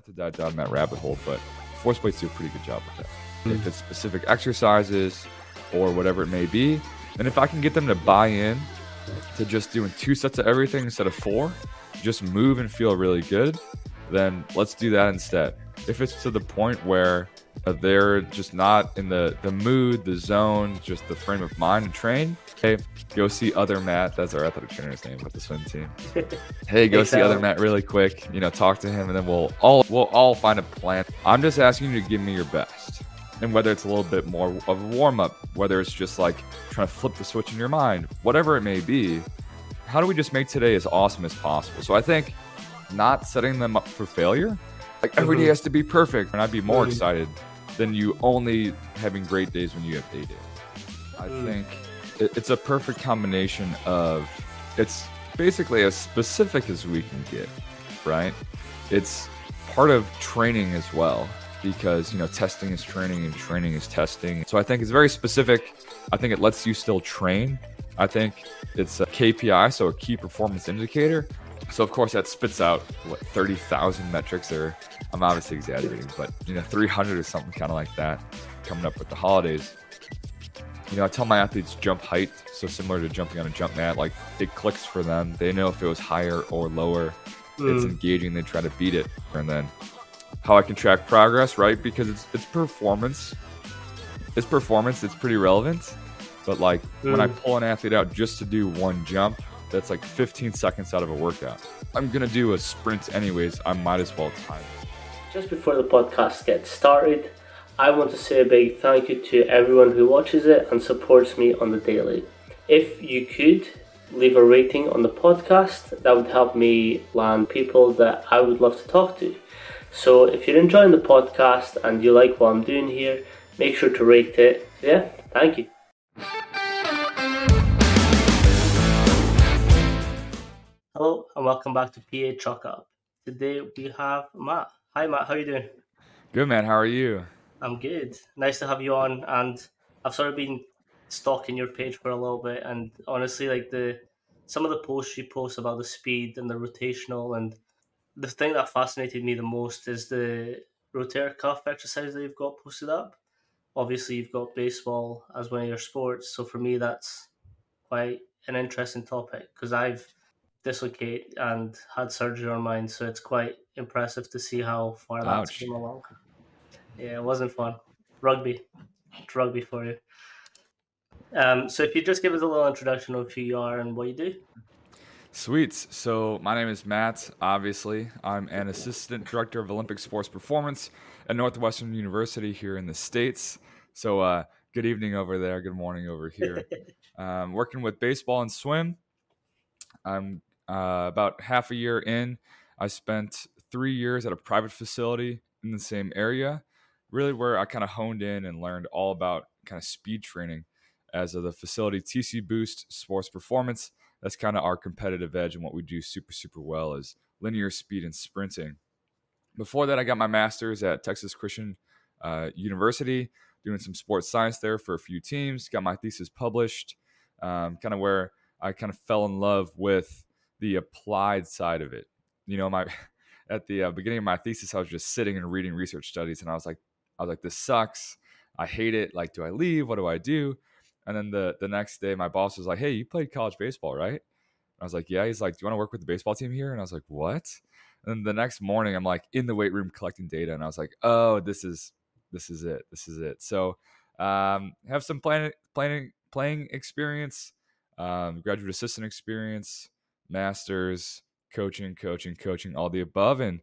not to dive down that rabbit hole, but force plates do a pretty good job with that. Mm. If it's specific exercises or whatever it may be, and if I can get them to buy in to just doing two sets of everything instead of four, just move and feel really good, then let's do that instead. If it's to the point where uh, they're just not in the, the mood, the zone, just the frame of mind to train, hey, go see other Matt. That's our athletic trainer's name with the swim team. hey, go see other Matt really quick. You know, talk to him, and then we'll all we'll all find a plan. I'm just asking you to give me your best, and whether it's a little bit more of a warm up, whether it's just like trying to flip the switch in your mind, whatever it may be. How do we just make today as awesome as possible? So I think not setting them up for failure. Like every day mm-hmm. has to be perfect, and I'd be more mm-hmm. excited than you only having great days when you have day day. I mm. think it's a perfect combination of it's basically as specific as we can get, right? It's part of training as well because you know testing is training and training is testing. So I think it's very specific. I think it lets you still train. I think it's a KPI, so a key performance indicator. So of course that spits out what thirty thousand metrics, or I'm obviously exaggerating, but you know 300 or something kind of like that coming up with the holidays. You know, I tell my athletes jump height, so similar to jumping on a jump mat. Like it clicks for them. They know if it was higher or lower. Mm. It's engaging. They try to beat it, and then how I can track progress, right? Because it's it's performance. It's performance. It's pretty relevant. But like mm. when I mm. pull an athlete out just to do one jump, that's like 15 seconds out of a workout. I'm gonna do a sprint anyways. I might as well time. Just before the podcast gets started, I want to say a big thank you to everyone who watches it and supports me on the daily. If you could leave a rating on the podcast, that would help me land people that I would love to talk to. So if you're enjoying the podcast and you like what I'm doing here, make sure to rate it. Yeah, thank you. Hello and welcome back to PA Chalk Up. Today we have Matt. Hi Matt, how are you doing? Good man, how are you? I'm good. Nice to have you on. And I've sort of been stalking your page for a little bit, and honestly, like the some of the posts you post about the speed and the rotational, and the thing that fascinated me the most is the rotator cuff exercise that you've got posted up. Obviously, you've got baseball as one of your sports, so for me, that's quite an interesting topic because I've dislocated and had surgery on mine, so it's quite impressive to see how far that's come along. Yeah, it wasn't fun. Rugby. It's rugby for you. Um, so if you just give us a little introduction of who you are and what you do. Sweet. So my name is Matt. Obviously, I'm an assistant director of Olympic sports performance at Northwestern University here in the states. So uh, good evening over there. Good morning over here. um, working with baseball and swim. I'm uh, about half a year in. I spent three years at a private facility in the same area really where I kind of honed in and learned all about kind of speed training as of the facility TC Boost Sports Performance. That's kind of our competitive edge and what we do super, super well is linear speed and sprinting. Before that, I got my master's at Texas Christian uh, University, doing some sports science there for a few teams. Got my thesis published, um, kind of where I kind of fell in love with the applied side of it. You know, my at the uh, beginning of my thesis, I was just sitting and reading research studies, and I was like, I was like, this sucks. I hate it. Like, do I leave? What do I do? And then the the next day, my boss was like, hey, you played college baseball, right? I was like, yeah. He's like, do you want to work with the baseball team here? And I was like, what? And then the next morning, I'm like in the weight room collecting data, and I was like, oh, this is this is it. This is it. So um, have some playing playing playing experience, um, graduate assistant experience, masters, coaching, coaching, coaching, all the above, and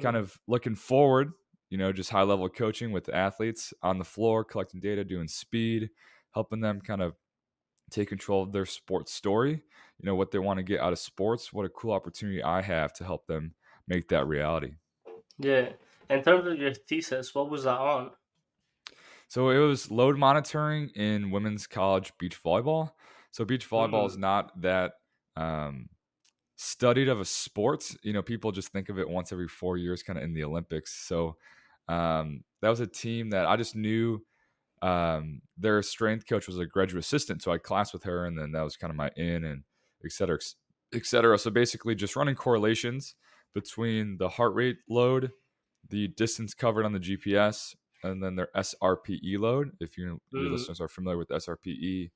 kind hmm. of looking forward you know, just high level coaching with athletes on the floor, collecting data, doing speed, helping them kind of take control of their sports story, you know, what they want to get out of sports. What a cool opportunity I have to help them make that reality. Yeah. In terms of your thesis, what was that on? So it was load monitoring in women's college beach volleyball. So beach volleyball mm. is not that um, studied of a sport. You know, people just think of it once every four years, kind of in the Olympics. So um, that was a team that I just knew um, their strength coach was a graduate assistant. So I classed with her, and then that was kind of my in and et cetera, et cetera. So basically, just running correlations between the heart rate load the distance covered on the GPS, and then their SRPE load. If you, your Mhm. listeners are familiar with SRPE,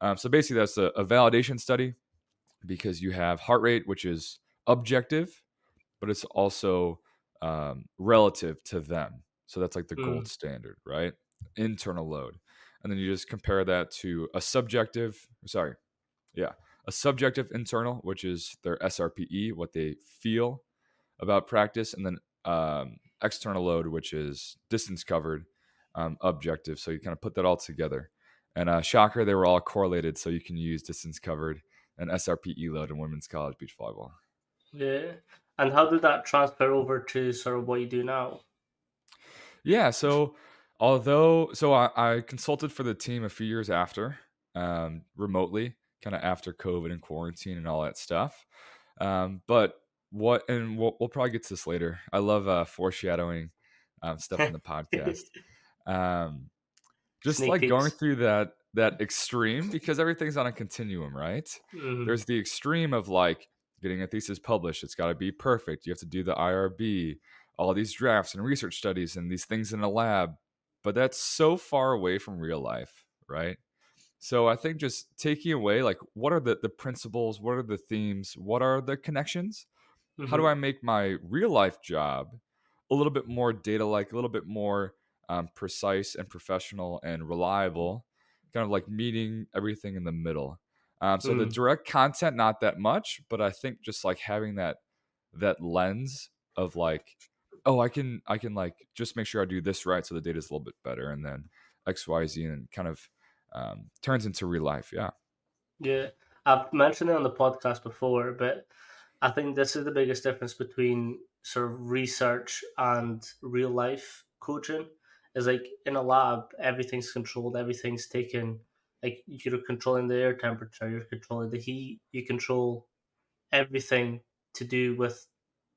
um, so basically that's a, a validation study because you have heart rate, which is objective, but it's also um, relative to them. So that's like the gold Mm. standard, right? Internal load, and then you just compare that to a subjective. Sorry, yeah, a subjective internal, which is their SRPE, what they feel about practice, and then um, external load, which is distance covered, um, objective. So you kind of put that all together. And uh, shocker, they were all correlated, so you can use distance covered and SRPE load in women's college beach volleyball. Yeah. And how did that transfer over to sort of what you do now? Yeah. So although, so I, I consulted for the team a few years after, um, remotely, kind of after COVID and quarantine and all that stuff. Um, but what, and we'll, we'll probably get to this later. I love uh, foreshadowing um, stuff in the podcast. Um, just Sneak like going through that that extreme because everything's on a continuum, right? Mhm. there's the extreme of like getting a thesis published it's got to be perfect you have to do the irb all these drafts and research studies and these things in a lab but that's so far away from real life right so i think just taking away like what are the the principles what are the themes what are the connections how do Mhm. i make my real life job a little bit more data like a little bit more um, precise and professional and reliable kind of like meeting everything in the middle um, so the Mm. direct content not that much but i think just like having that that lens of like oh i can i can like just make sure i do this right so the data is a little bit better and then xyz and kind of um, turns into real life yeah Yeah, I've mentioned it on the podcast before, but I think this is the biggest difference between sort of research and real life coaching. Is like in a lab, everything's controlled, everything's taken. Like you're controlling the air temperature, you're controlling the heat, you control everything to do with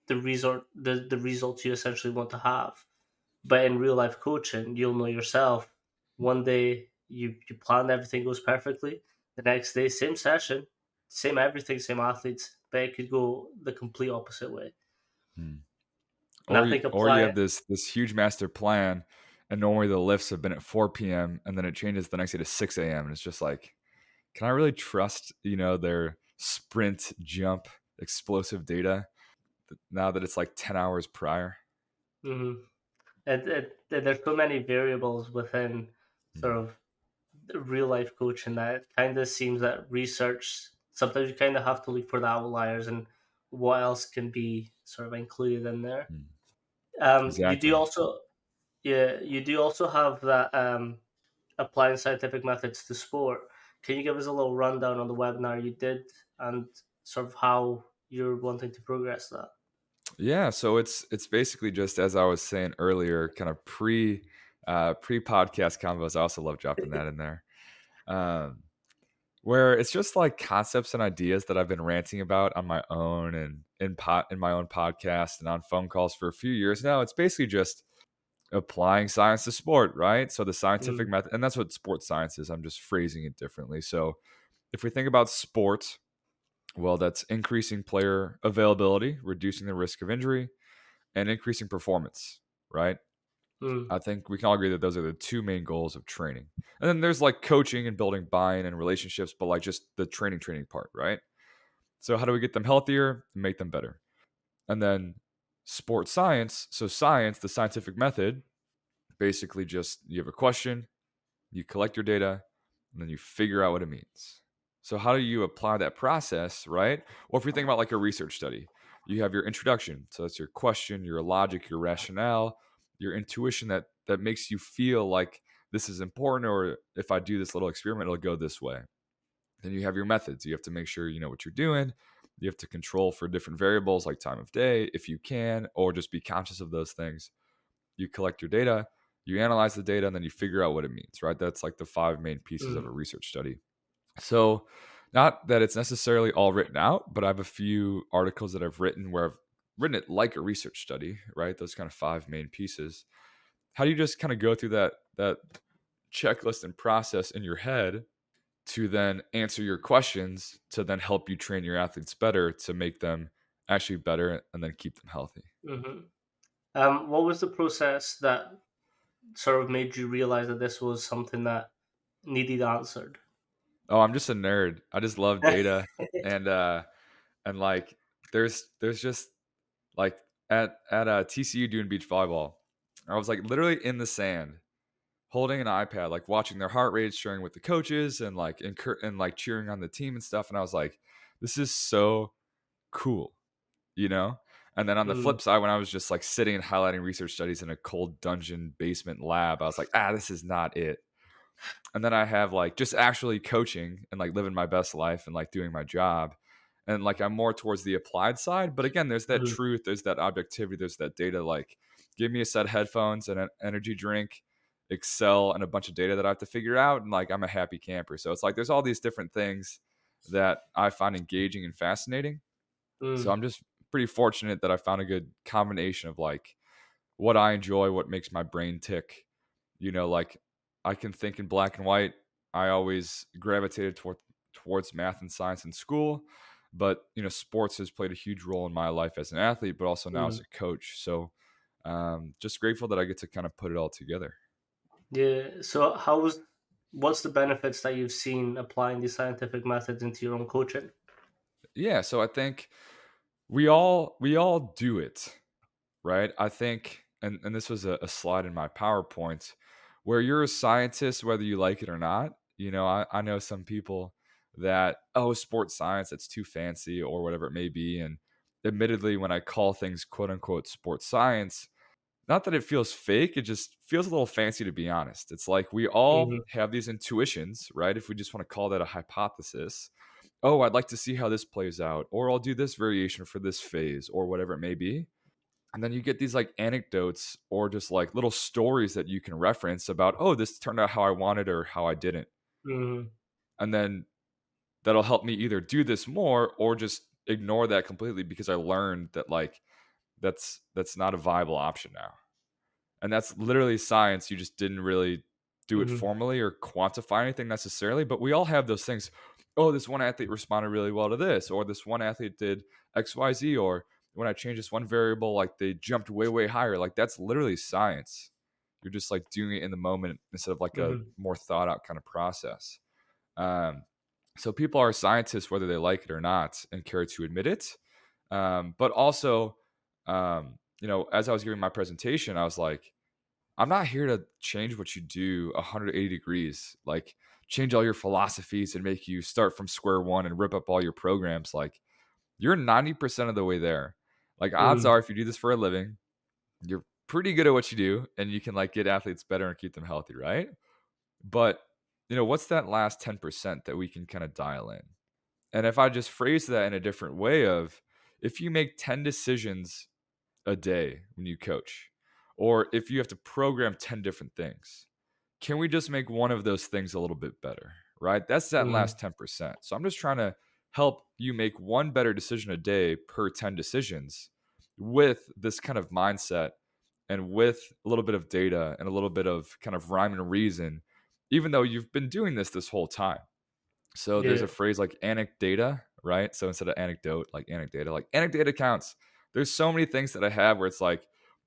the result, the the results you essentially want to have. But in real life coaching, you'll know yourself. One day you you plan everything goes perfectly. The next day, same session, same everything, same athletes, but it could go the complete opposite way. Hmm. And I or, you, think or you it- have this this huge master plan and normally the lifts have been at 4 p.m and then it changes the next day to 6 a.m and it's just like can i really trust you know their sprint jump explosive data now that it's like 10 hours prior hmm It, it, there's so many variables within sort of the real life coaching that it kind of seems that research sometimes you kind of have to look for the outliers and what else can be sort of included in there. Mm. Um, You do also, yeah, you do also have that um, applying scientific methods to sport. Can you give us a little rundown on the webinar you did and sort of how you're wanting to progress that? Yeah, so it's it's basically just as I was saying earlier, kind of pre uh, pre podcast combos. I also love dropping that in there, um, where it's just like concepts and ideas that I've been ranting about on my own and in pot in my own podcast and on phone calls for a few years now. It's basically just applying science to sport, right? So the scientific method, and that's what sports science is. I'm just phrasing it differently. So if we think about sport, well, that's increasing player availability, reducing the risk of injury, and increasing performance, right? Mm, I think we can all agree that those are the two main goals of training. And then there's like coaching and building buy-in and relationships, but like just the training training part, right? So how do we get them healthier and make them better? And then sports science, so science, the scientific method, basically just you have a question, you collect your data, and then you figure out what it means. So how do you apply that process, right? Or if you think about like a research study, you have your introduction. So that's your question, your logic, your rationale, your intuition that that makes you feel like this is important or if I do this little experiment it'll go this way. Then you have your methods. You have to make sure you know what you're doing. You have to control for different variables like time of day if you can or just be conscious of those things. You collect your data, you analyze the data and then you figure out what it means, right? That's like the five main pieces of Mm. a research study. So, not that it's necessarily all written out, but I have a few articles that I've written where I've written it like a research study, right? Those kind of five main pieces. How do you just kind of go through that that checklist and process in your head to then answer your questions to then help you train your athletes better to make them actually better and then keep them healthy? hmm Um, what was the process that sort of made you realize that this was something that needed answered? Oh, I'm just a nerd. I just love data and uh and like there's there's just like at at uh, TCU doing beach volleyball. I was like literally in the sand holding an iPad, like watching their heart rates, sharing with the coaches, and like incur- and like cheering on the team and stuff. And I was like, this is so cool, you know. And then on the mm. flip side, when I was just like sitting and highlighting research studies in a cold dungeon basement lab, I was like, ah, this is not it. And then I have like just actually coaching and like living my best life and like doing my job. And like I'm more towards the applied side. But again, there's that mm. truth, there's that objectivity, there's that data. Like, give me a set of headphones and an energy drink Excel and a bunch of data that I have to figure out. And like, I'm a happy camper. So it's like, there's all these different things that I find engaging and fascinating. Mm. So I'm just pretty fortunate that I found a good combination of like what I enjoy, what makes my brain tick. You know, like I can think in black and white. I always gravitated toward, towards math and science in school, but you know, sports has played a huge role in my life as an athlete, but also now mm. as a coach. So, um, just grateful that I get to kind of put it all together. Yeah. So how was what's the benefits that you've seen applying these scientific methods into your own coaching? Yeah, so I think we all we all do it, right? I think and, and this was a, a slide in my PowerPoint where you're a scientist, whether you like it or not. You know, I, I know some people that, oh, sports science, that's too fancy or whatever it may be. And admittedly, when I call things quote unquote sports science, not that it feels fake, it just feels a little fancy to be honest. It's like we all mm-hmm. have these intuitions, right? If we just want to call that a hypothesis. Oh, I'd like to see how this plays out, or I'll do this variation for this phase, or whatever it may be. And then you get these like anecdotes or just like little stories that you can reference about, oh, this turned out how I wanted or how I didn't. Mm-hmm. And then that'll help me either do this more or just ignore that completely because I learned that like that's that's not a viable option now. And that's literally science you just didn't really do it mm-hmm. formally or quantify anything necessarily but we all have those things oh this one athlete responded really well to this or this one athlete did xyz or when i changed this one variable like they jumped way way higher. Like that's literally science. You're just like doing it in the moment instead of like mm-hmm. a more thought out kind of process. Um, so people are scientists whether they like it or not and care to admit it. Um, but also um, you know, as I was giving my presentation, I was like, I'm not here to change what you do 180 degrees, like change all your philosophies and make you start from square one and rip up all your programs. Like, you're 90% of the way there. Like, odds mm. are, if you do this for a living, you're pretty good at what you do and you can like get athletes better and keep them healthy, right? But, you know, what's that last 10% that we can kind of dial in? And if I just phrase that in a different way of if you make 10 decisions a day when you coach, or if you have to program 10 different things, can we just make one of those things a little bit better? Right? That's that mm. last 10%. So I'm just trying to help you make one better decision a day per 10 decisions with this kind of mindset and with a little bit of data and a little bit of kind of rhyme and reason, even though you've been doing this this whole time. So yeah. there's a phrase like anecdata, right? So instead of anecdote, like anecdata, like anecdata counts there's so many things that I have where it's like,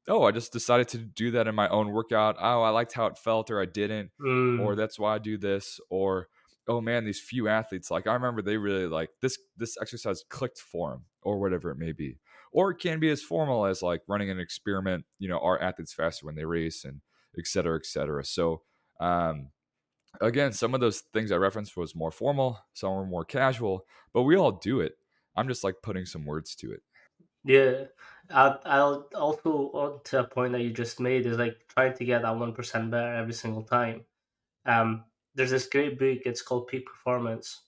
oh, I just decided to do that in my own workout. Oh, I liked how it felt, or I didn't, mm. or that's why I do this, or oh man, these few athletes, like I remember they really like this this exercise clicked for them, or whatever it may be. Or it can be as formal as like running an experiment, you know, are athletes faster when they race and et cetera, et cetera. So um again, some of those things I referenced was more formal, some were more casual, but we all do it. I'm just like putting some words to it. Yeah, I, I'll also on to a point that you just made is like trying to get that one percent better every single time. Um, there's this great book. It's called Peak Performance,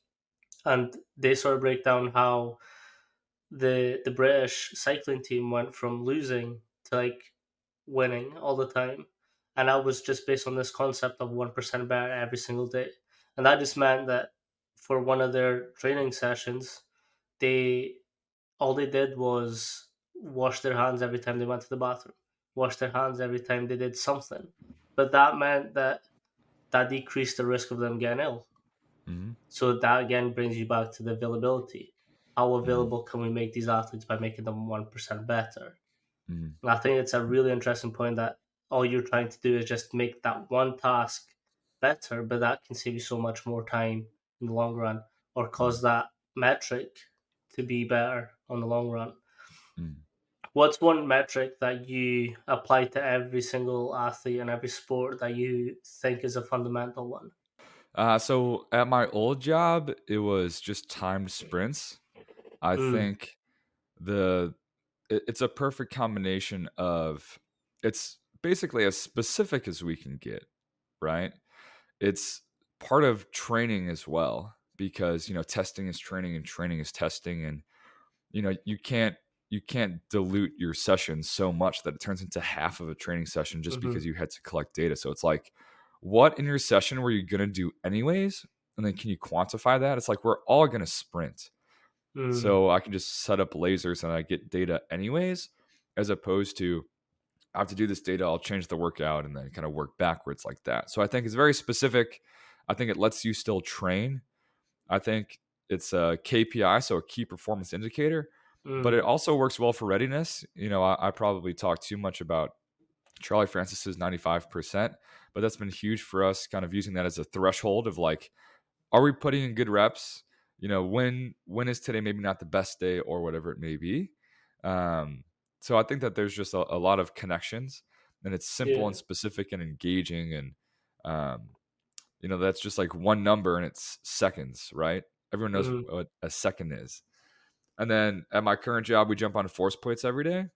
and they sort of break down how the the British cycling team went from losing to like winning all the time, and that was just based on this concept of one percent better every single day, and that just meant that for one of their training sessions, they all they did was wash their hands every time they went to the bathroom, wash their hands every time they did something. But that meant that that decreased the risk of them getting ill. Mm-hmm. So that again brings you back to the availability. How mm-hmm. available mm-hmm. can we make these athletes by making them one percent better? Mhm. And I think it's a really interesting point that all you're trying to do is just make that one task better, but that can save you so much more time in the long run or cause that metric to be better on the long run. Mm. What's one metric that you apply to every single athlete in every sport that you think is a fundamental one? Uh, so at my old job, it was just timed sprints. I Mm, think the it, it's a perfect combination of it's basically as specific as we can get, right? It's part of training as well because you know testing is training and training is testing and you know you can't you can't dilute your session so much that it turns into half of a training session just mhm, because you had to collect data. So it's like what in your session were you going to do anyways? And then can you quantify that? It's like we're all going to sprint. Mm, so i can just set up lasers and i get data anyways as opposed to i have to do this data i'll change the workout and then kind of work backwards like that. So i think it's very specific. I think it lets you still train. I think it's a KPI, so a key performance indicator, but mm, it also works well for readiness. You know, I, I probably talk too much about Charlie Francis's 95%, but that's been huge for us, kind of using that as a threshold of like, are we putting in good reps? You know, when when is today maybe not the best day or whatever it may be. Um, so I think that there's just a, a lot of connections and it's simple yeah, and specific and engaging and um, you know that's just like one number and it's seconds right everyone knows mm, what a second is. And then at my current job we jump on force plates every day.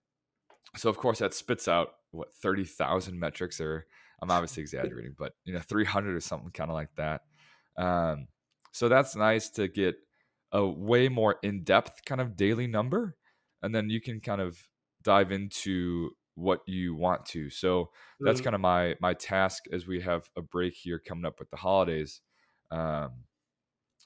So of course that spits out what 30,000 metrics or I'm obviously exaggerating but you know 300 or something kind of like that. Um, so that's nice to get a way more in-depth kind of daily number and then you can kind of dive into what you want to. So that's mm, kind of my my task as we have a break here coming up with the holidays. Um,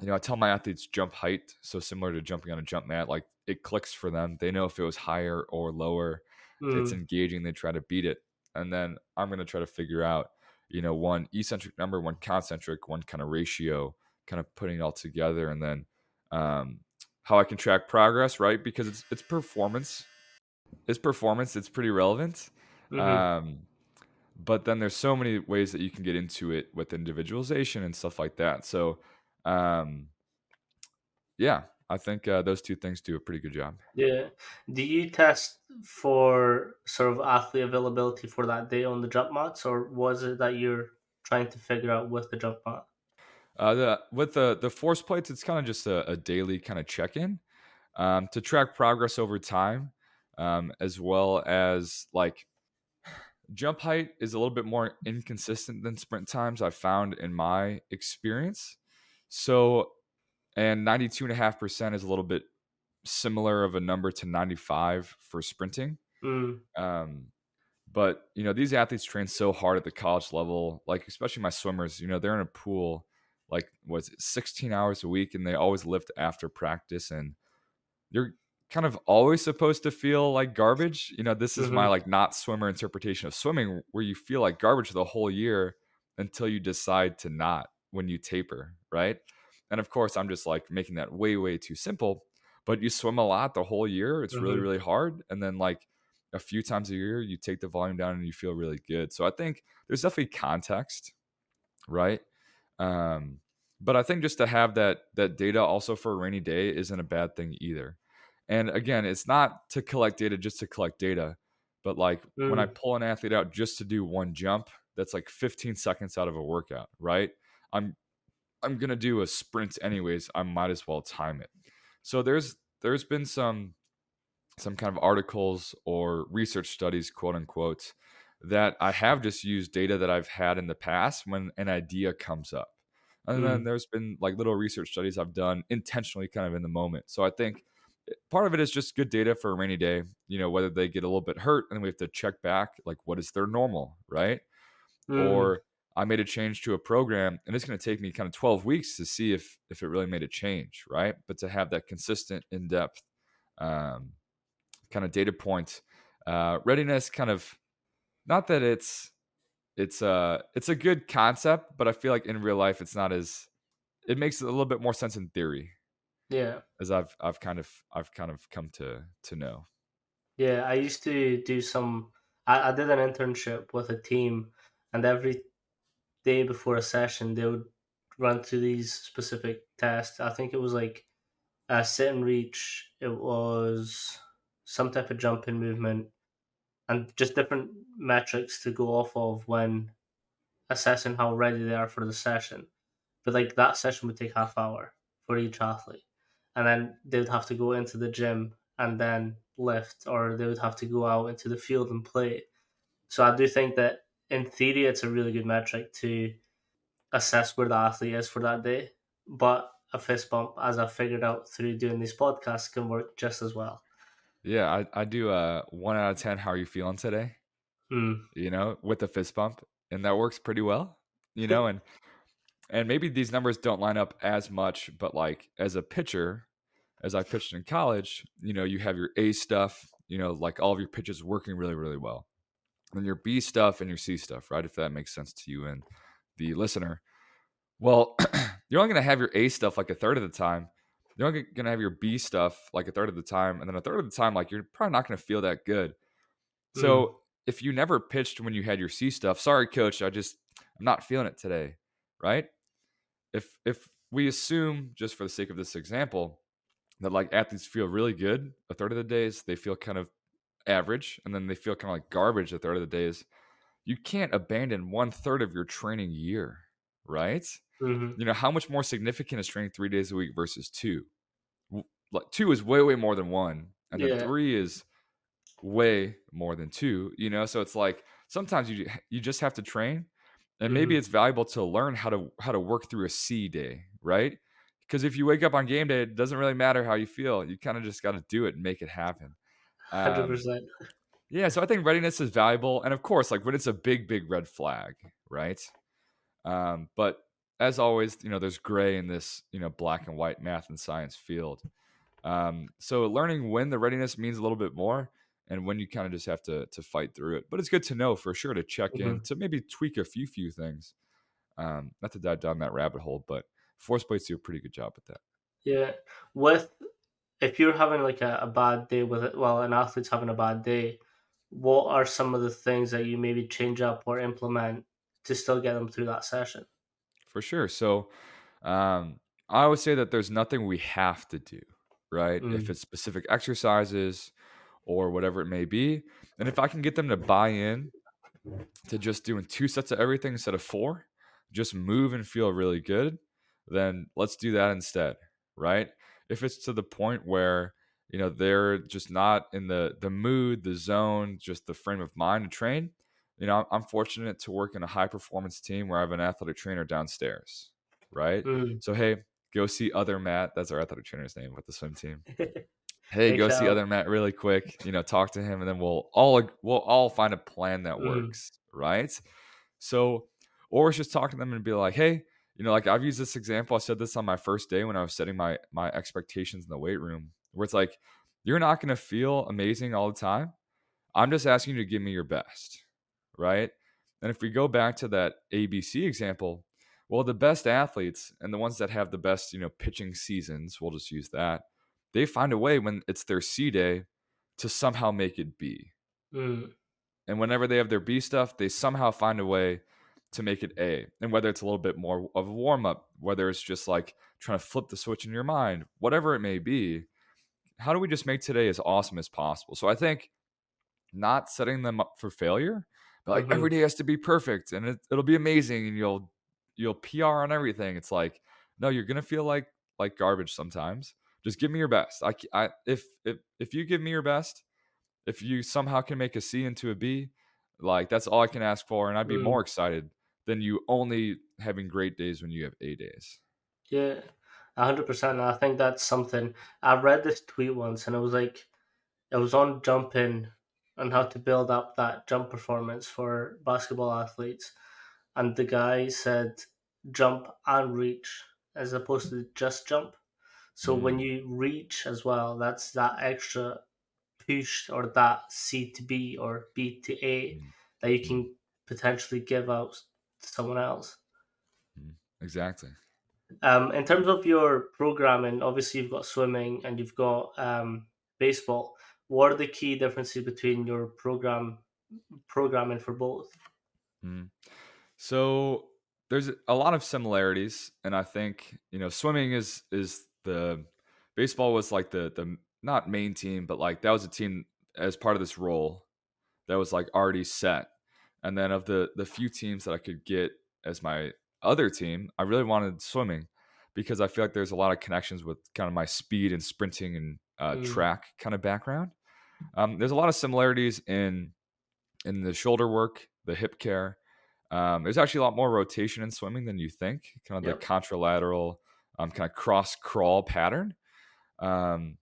you know i tell my athletes jump height so similar to jumping on a jump mat like it clicks for them. They know if it was higher or lower it's mm, engaging they try to beat it. And then i'm going to try to figure out you know one eccentric number one concentric one kind of ratio kind of putting it all together and then um, how i can track progress right? Because it's it's performance. It's performance it's pretty relevant mhm. um, but then there's so many ways that you can get into it with individualization and stuff like that. So um, yeah i think uh, those two things do a pretty good job Yeah. Do you test for sort of athlete availability for that day on the jump mats, or was it that you're trying to figure out with the jump mat? uh, the with the the force plates it's kind of just a, a daily kind of check-in um, to track progress over time um, as well as like jump height is a little bit more inconsistent than sprint times i've found in my experience so and 92.5% is a little bit similar of a number to 95 for sprinting. Mm, um, but you know these athletes train so hard at the college level like especially my swimmers you know they're in a pool like was it 16 hours a week and they always lift after practice and you're kind of always supposed to feel like garbage. You know, this is my mhm, like not swimmer interpretation of swimming where you feel like garbage the whole year until you decide to not when you taper, right? And of course, I'm just like making that way way too simple, but you swim a lot the whole year, it's really mhm, really hard and then like a few times a year you take the volume down and you feel really good. So I think there's definitely context, right? Um but I think just to have that that data also for a rainy day isn't a bad thing either. And again, it's not to collect data just to collect data, but like when I mm, pull an athlete out just to do one jump, that's like 15 seconds out of a workout, right? I'm I'm gonna do a sprint anyways. I might as well time it. So there's there's been some some kind of articles or research studies, quote unquote, that I have just used data that I've had in the past when an idea comes up. And then mm, there's been like little research studies I've done intentionally kind of in the moment. So I think eh, part of it is just good data for a rainy day, you know, whether they get a little bit hurt and we have to check back, like what is their normal, right? mm, Or I made a change to a program and it's going to take me kind of 12 weeks to see if if it really made a change, right? But to have that consistent in-depth um, kind of data point. Uh, readiness kind of not that it's it's a it's a good concept, but I feel like in real life it's not as it makes a little bit more sense in theory yeah. as I've I've kind of I've kind of come to to know. Yeah, I used to do some. I, I did an internship with a team, and every day before a session, they would run through these specific tests. I think it was like a sit and reach. It was some type of jumping movement, and just different metrics to go off of when assessing how ready they are for the session. But like that session would take half hour for each athlete, and then they would have to go into the gym and then lift, or they would have to go out into the field and play. So I do think that in theory, it's a really good metric to assess where the athlete is for that day. But a fist bump, as I figured out through doing these podcasts, can work just as well. Yeah, I, I do a one out of ten. How are you feeling today? Mm. You know, with the fist bump, and that works pretty well. You know, and and maybe these numbers don't line up as much, but like as a pitcher, as I pitched in college, you know, you have your A stuff, you know, like all of your pitches working really, really well. And your B stuff and your C stuff, right? If that makes sense to you and the listener. Well, you're only going to have your A stuff like a third of the time. You're only going to have your B stuff like a third of the time. And then a third of the time, like you're probably not going to feel that good. So mm. if you never pitched when you had your C stuff, sorry, coach, I just, I'm not feeling it today, right? If, if we assume, just for the sake of this example, that like athletes feel really good a third of the days, they feel kind of average, and then they feel kind of like garbage a third of the days. You can't abandon one third of your training year, right? Mm-hmm. You know, how much more significant is training three days a week versus two? Like two is way, way more than one, and then three is way more than two. You know, so it's like sometimes you you just have to train, and maybe mm-hmm. it's valuable to learn how to how to work through a C day, right? Because if you wake up on game day, it doesn't really matter how you feel. You kind of just got to do it and make it happen. Hundred um, percent. Yeah, so I think readiness is valuable, and of course, like when it's a big, big red flag, right? Um, but as always, you know, there's gray in this, you know, black and white math and science field. Um, so learning when the readiness means a little bit more, and when you kind of just have to to fight through it. But it's good to know for sure to check mm-hmm. in to maybe tweak a few few things. Um, not to dive down that rabbit hole, but ForcePlates do a pretty good job at that. Yeah, with if you're having like a, a bad day with it, well, an athlete's having a bad day, what are some of the things that you maybe change up or implement to still get them through that session? For sure. So, um, I always say that there's nothing we have to do, right? Mm. If it's specific exercises or whatever it may be, and if I can get them to buy in to just doing two sets of everything instead of four, just move and feel really good, then let's do that instead, right? If it's to the point where you know they're just not in the the mood, the zone, just the frame of mind to train, you know, I'm fortunate to work in a high performance team where I have an athletic trainer downstairs, right? Mm. So hey, go see other Matt. That's our athletic trainer's name with the swim team. hey, go see other Matt really quick. You know, talk to him, and then we'll all we'll all find a plan that mm. works, right? So, or just talk to them and be like, hey, you know, like I've used this example. I said this on my first day when I was setting my my expectations in the weight room, where it's like, you're not going to feel amazing all the time. I'm just asking you to give me your best, right? And if we go back to that ABC example, well, the best athletes and the ones that have the best, you know, pitching seasons, we'll just use that. They find a way when it's their C day to somehow make it B. Mm. And whenever they have their B stuff, they somehow find a way to make it A. And whether it's a little bit more of a warm up, whether it's just like trying to flip the switch in your mind, whatever it may be, how do we just make today as awesome as possible? So I think not setting them up for failure, but like mm-hmm. every day has to be perfect and it, it'll be amazing and you'll you'll PR on everything. It's like no, you're gonna feel like like garbage sometimes. Just give me your best. I, I if if if you give me your best, if you somehow can make a C into a B, like that's all I can ask for, and I'd be mm. more excited than you only having great days when you have A days. Yeah, hundred percent. I think that's something. I read this tweet once, and it was like, it was on jumping and how to build up that jump performance for basketball athletes, and the guy said jump and reach as opposed to just jump. So mm. when you reach as well, that's that extra push or that C to B or B to A mm. that you can potentially give out someone else. Mm, exactly. Um, in terms of your programming, obviously you've got swimming and you've got um, baseball. what are the key differences between your program programming for both? Mm. So there's a lot of similarities, and I think you know swimming is is the baseball was like the the not main team, but like that was a team as part of this role that was like already set. And then of the the few teams that I could get as my other team, I really wanted swimming because I feel like there's a lot of connections with kind of my speed and sprinting and uh, mm. track kind of background. Um, there's a lot of similarities in in the shoulder work, the hip care. Um, there's actually a lot more rotation in swimming than you think. Kind of yep. the contralateral, um, kind of cross crawl pattern. Um,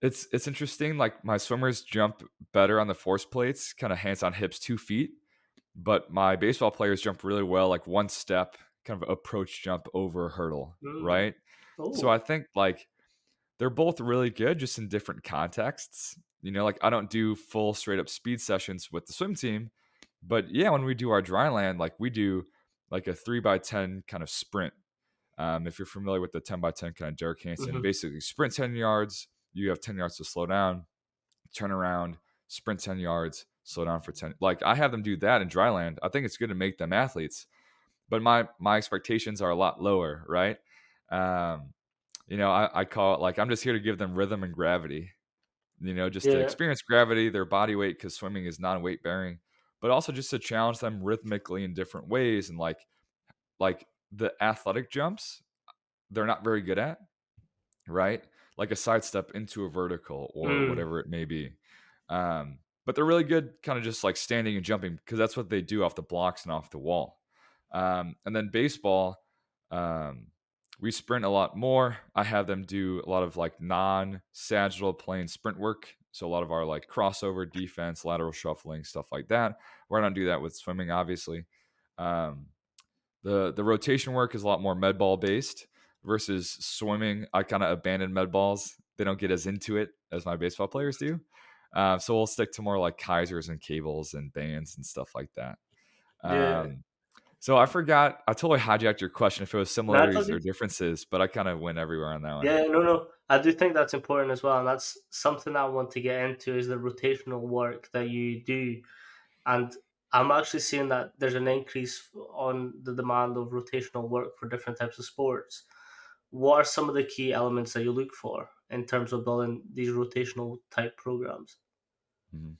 it's it's interesting. Like my swimmers jump better on the force plates, kind of hands on hips, two feet. But my baseball players jump really well, like one step, kind of approach jump over a hurdle, mm. right? Ooh. So I think like they're both really good, just in different contexts. You know, like I don't do full straight up speed sessions with the swim team, but yeah, when we do our dry land, like we do like a three by ten kind of sprint. Um, if you're familiar with the ten by ten kind of Derek Hansen, mm-hmm. basically sprint ten yards, you have 10 yards to slow down, turn around, sprint 10 yards, slow down for 10. Like I have them do that in dry land. I think it's good to make them athletes. But my my expectations are a lot lower, right? Um, you know, I, I call it like I'm just here to give them rhythm and gravity. You know, just yeah. to experience gravity, their body weight, because swimming is non-weight bearing, but also just to challenge them rhythmically in different ways and like like the athletic jumps, they're not very good at, right? like a sidestep into a vertical or mm. whatever it may be. Um, but they're really good, kind of just like standing and jumping because that's what they do off the blocks and off the wall. Um, and then baseball, um, we sprint a lot more. I have them do a lot of like non sagittal plane sprint work. So a lot of our like crossover defense, lateral shuffling, stuff like that. We're not do that with swimming, obviously. Um, the the rotation work is a lot more med ball based versus swimming. I kind of abandoned med balls. They don't get as into it as my baseball players do. Uh, so we'll stick to more like Keisers and cables and bands and stuff like that. Yeah. Um, so I forgot. I totally hijacked your question if it was similarities or differences, but I kind of went everywhere on that one. Yeah, no, no. I do think that's important as well, and that's something I want to get into is the rotational work that you do, and I'm actually seeing that there's an increase on the demand of rotational work for different types of sports what are some of the key elements that you look for in terms of building these rotational type programs? Mm-hmm.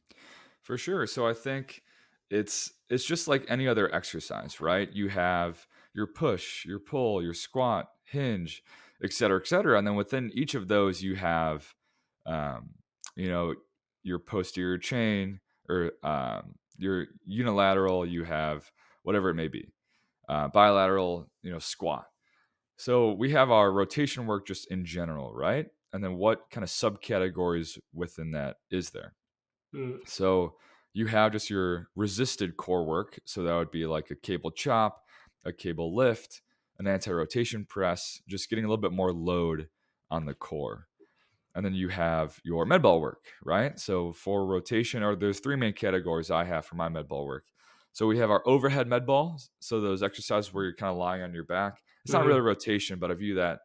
For sure. So I think it's it's just like any other exercise, right? You have your push, your pull, your squat, hinge, et cetera, et cetera. And then within each of those, you have, um, you know, your posterior chain or um, your unilateral, you have whatever it may be, uh, bilateral, you know, squat. So we have our rotation work just in general, right? And then what kind of subcategories within that is there? Mm. So you have just your resisted core work. So that would be like a cable chop, a cable lift, an anti rotation press, just getting a little bit more load on the core. And then you have your med ball work, right? So for rotation, or there's three main categories I have for my med ball work. So we have our overhead med ball. So those exercises where you're kind of lying on your back. It's not mm-hmm. really rotation, but I view that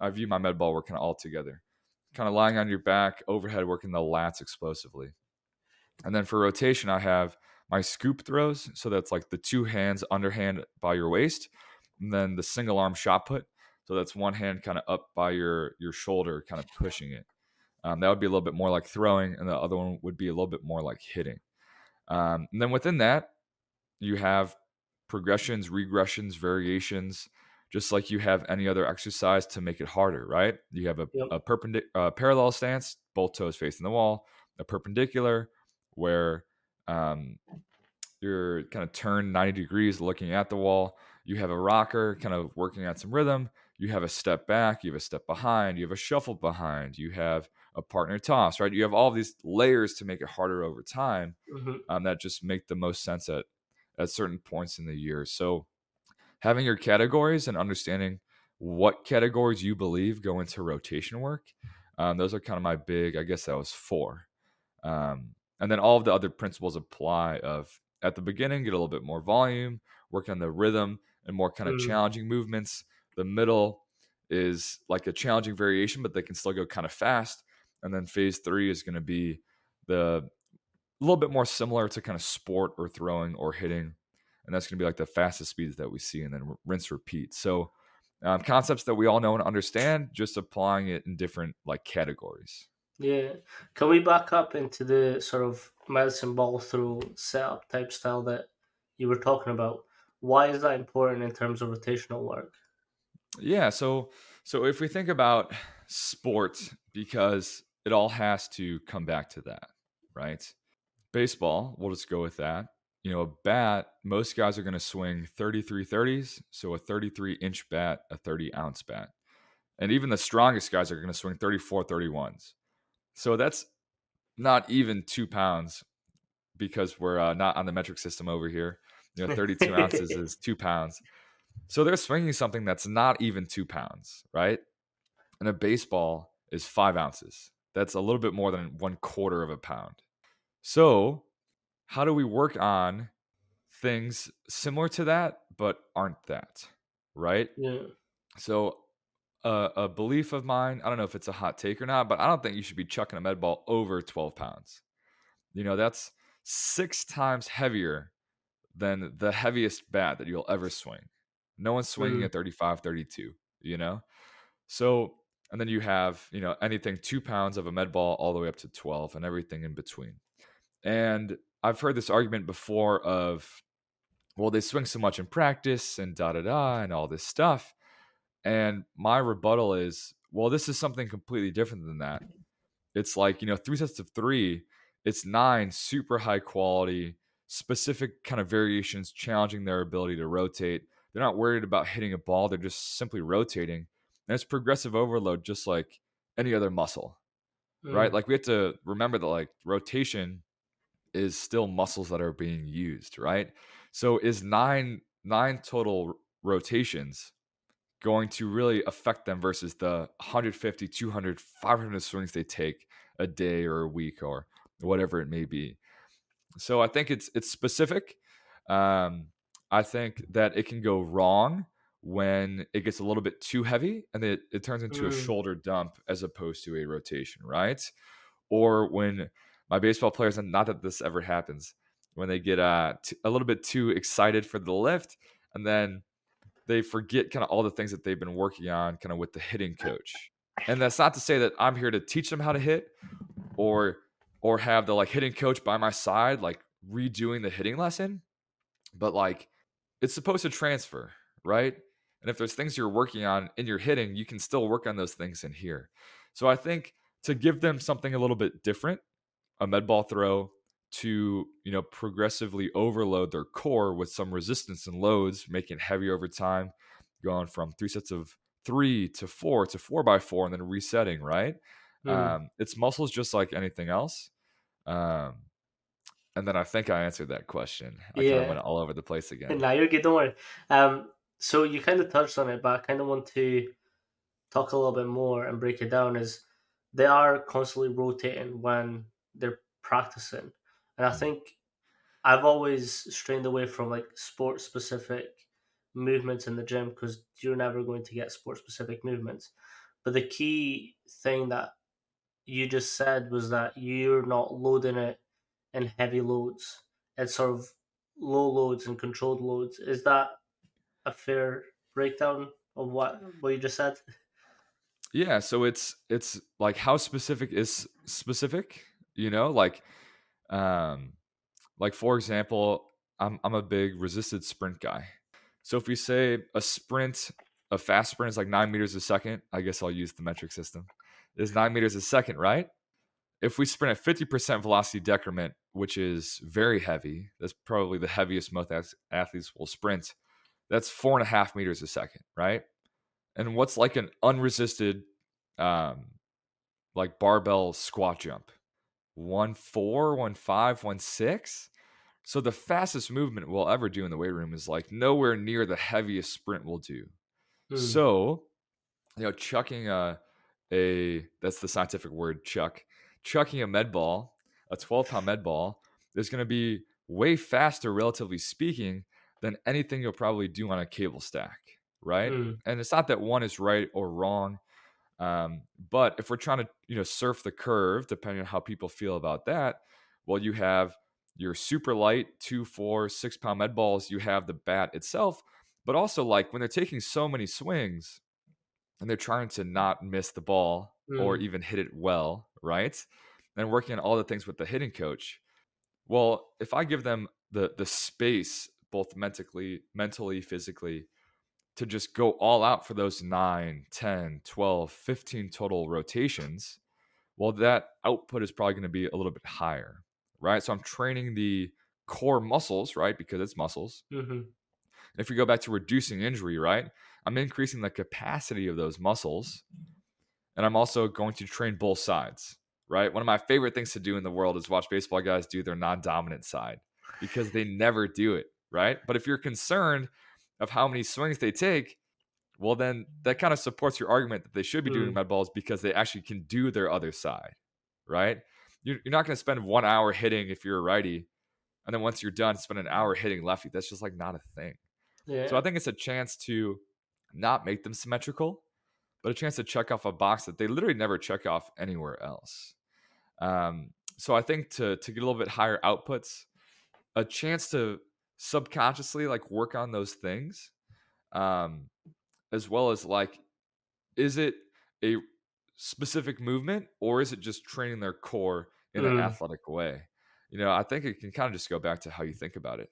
I view my med ball work kind of all together. Kind of lying on your back, overhead working the lats explosively. And then for rotation, I have my scoop throws. So that's like the two hands underhand by your waist. And then the single arm shot put. So that's one hand kind of up by your your shoulder, kind of pushing it. Um, that would be a little bit more like throwing, and the other one would be a little bit more like hitting. Um, and then within that, you have progressions, regressions, variations just like you have any other exercise to make it harder, right? You have a, yep. a perpendicular uh, parallel stance, both toes facing the wall, a perpendicular where um, you're kind of turned 90 degrees looking at the wall. You have a rocker kind of working on some rhythm. You have a step back, you have a step behind, you have a shuffle behind, you have a partner toss, right? You have all these layers to make it harder over time mm-hmm. um, that just make the most sense at, at certain points in the year. So, having your categories and understanding what categories you believe go into rotation work. Um, those are kind of my big, I guess that was four. Um, and then all of the other principles apply of at the beginning, get a little bit more volume, work on the rhythm and more kind of mm. challenging movements. The middle is like a challenging variation, but they can still go kind of fast. And then phase three is going to be the a little bit more similar to kind of sport or throwing or hitting. And that's going to be like the fastest speeds that we see and then rinse repeat. So, um, concepts that we all know and understand, just applying it in different like categories. Yeah. Can we back up into the sort of medicine ball throw setup type style that you were talking about? Why is that important in terms of rotational work? Yeah. So, so if we think about sports, because it all has to come back to that, right? Baseball, we'll just go with that. You know, a bat, most guys are going to swing 33 30s. So a 33 inch bat, a 30 ounce bat. And even the strongest guys are going to swing 34 31s. So that's not even two pounds because we're uh, not on the metric system over here. You know, 32 ounces is two pounds. So they're swinging something that's not even two pounds, right? And a baseball is five ounces. That's a little bit more than one quarter of a pound. So, how do we work on things similar to that, but aren't that? Right? Yeah. So, uh, a belief of mine, I don't know if it's a hot take or not, but I don't think you should be chucking a med ball over 12 pounds. You know, that's six times heavier than the heaviest bat that you'll ever swing. No one's swinging Mhm. at 35, 32, you know? So, and then you have, you know, anything two pounds of a med ball all the way up to 12 and everything in between. And I've heard this argument before of, well, they swing so much in practice and da da da and all this stuff. And my rebuttal is, well, this is something completely different than that. It's like, you know, three sets of three, it's nine super high quality, specific kind of variations, challenging their ability to rotate. They're not worried about hitting a ball, they're just simply rotating. And it's progressive overload, just like any other muscle, right? Mm. Like we have to remember that like rotation is still muscles that are being used, right? So is nine nine total rotations going to really affect them versus the 150, 200, 500 swings they take a day or a week or whatever it may be. So I think it's it's specific. Um, I think that it can go wrong when it gets a little bit too heavy and it, it turns into a Mm. shoulder dump as opposed to a rotation, right? Or when my baseball players, and not that this ever happens, when they get uh, t- a little bit too excited for the lift and then they forget kind of all the things that they've been working on kind of with the hitting coach. And that's not to say that I'm here to teach them how to hit or or have the like hitting coach by my side like redoing the hitting lesson, but like it's supposed to transfer, right? And if there's things you're working on in your hitting, you can still work on those things in here. So I think to give them something a little bit different, a med ball throw to, you know, progressively overload their core with some resistance and loads, making it heavier over time, going from three sets of three to four to four by four and then resetting, right? Mm. Um, it's muscles just like anything else. Um, and then I think I answered that question. I kind Yeah. of went all over the place again. Now you're good, don't worry. Um, so you kind of touched on it, but I kind of want to talk a little bit more and break it down. Is they are constantly rotating when they're practicing, and I hmm. think I've always strained away from like sport specific movements in the gym because you're never going to get sport specific movements. But the key thing that you just said was that you're not loading it in heavy loads. It's sort of low loads and controlled loads. Is that a fair breakdown of what hmm. what you just said? Yeah, so it's it's like how specific is specific, you know, like um like for example, I'm I'm a big resisted sprint guy. So if we say a sprint, a fast sprint is like nine meters a second, I guess I'll use the metric system. Is nine meters a second, right? If we sprint at 50% velocity decrement, which is very heavy, that's probably the heaviest most athletes will sprint. That's four and a half meters a second, right? And what's like an unresisted, um, like barbell squat jump? One four, one five, one six. So the fastest movement we'll ever do in the weight room is like nowhere near the heaviest sprint we'll do. Hmm. So, you know, chucking a a that's the scientific word chuck, chucking a med ball, a 12 pound med ball is going to be way faster, relatively speaking, than anything you'll probably do on a cable stack, right? Hmm. And it's not that one is right or wrong. Um, but if we're trying to, you know, surf the curve, depending on how people feel about that, well, you have your super light two, four, six pound med balls. You have the bat itself, but also like when they're taking so many swings and they're trying to not miss the ball mm. or even hit it well, right? And working on all the things with the hitting coach. Well, if I give them the the space, both mentally, mentally, physically, to just go all out for those 9, 10, 12, 15 total rotations, well, that output is probably going to be a little bit higher, right? So I'm training the core muscles, right? Because it's muscles. Mm-hmm. If we go back to reducing injury, right? I'm increasing the capacity of those muscles. And I'm also going to train both sides, right? One of my favorite things to do in the world is watch baseball guys do their non dominant side because they never do it, right? But if you're concerned of how many swings they take, well, then that kind of supports your argument that they should be doing mm. med balls because they actually can do their other side, right? You're, you're not going to spend one hour hitting if you're a righty, and then once you're done, spend an hour hitting lefty. That's just like not a thing. Yeah. So I think it's a chance to not make them symmetrical, but a chance to check off a box that they literally never check off anywhere else. Um, so I think to to get a little bit higher outputs, a chance to subconsciously like work on those things um as well as like is it a specific movement or is it just training their core in mm. an athletic way you know i think it can kind of just go back to how you think about it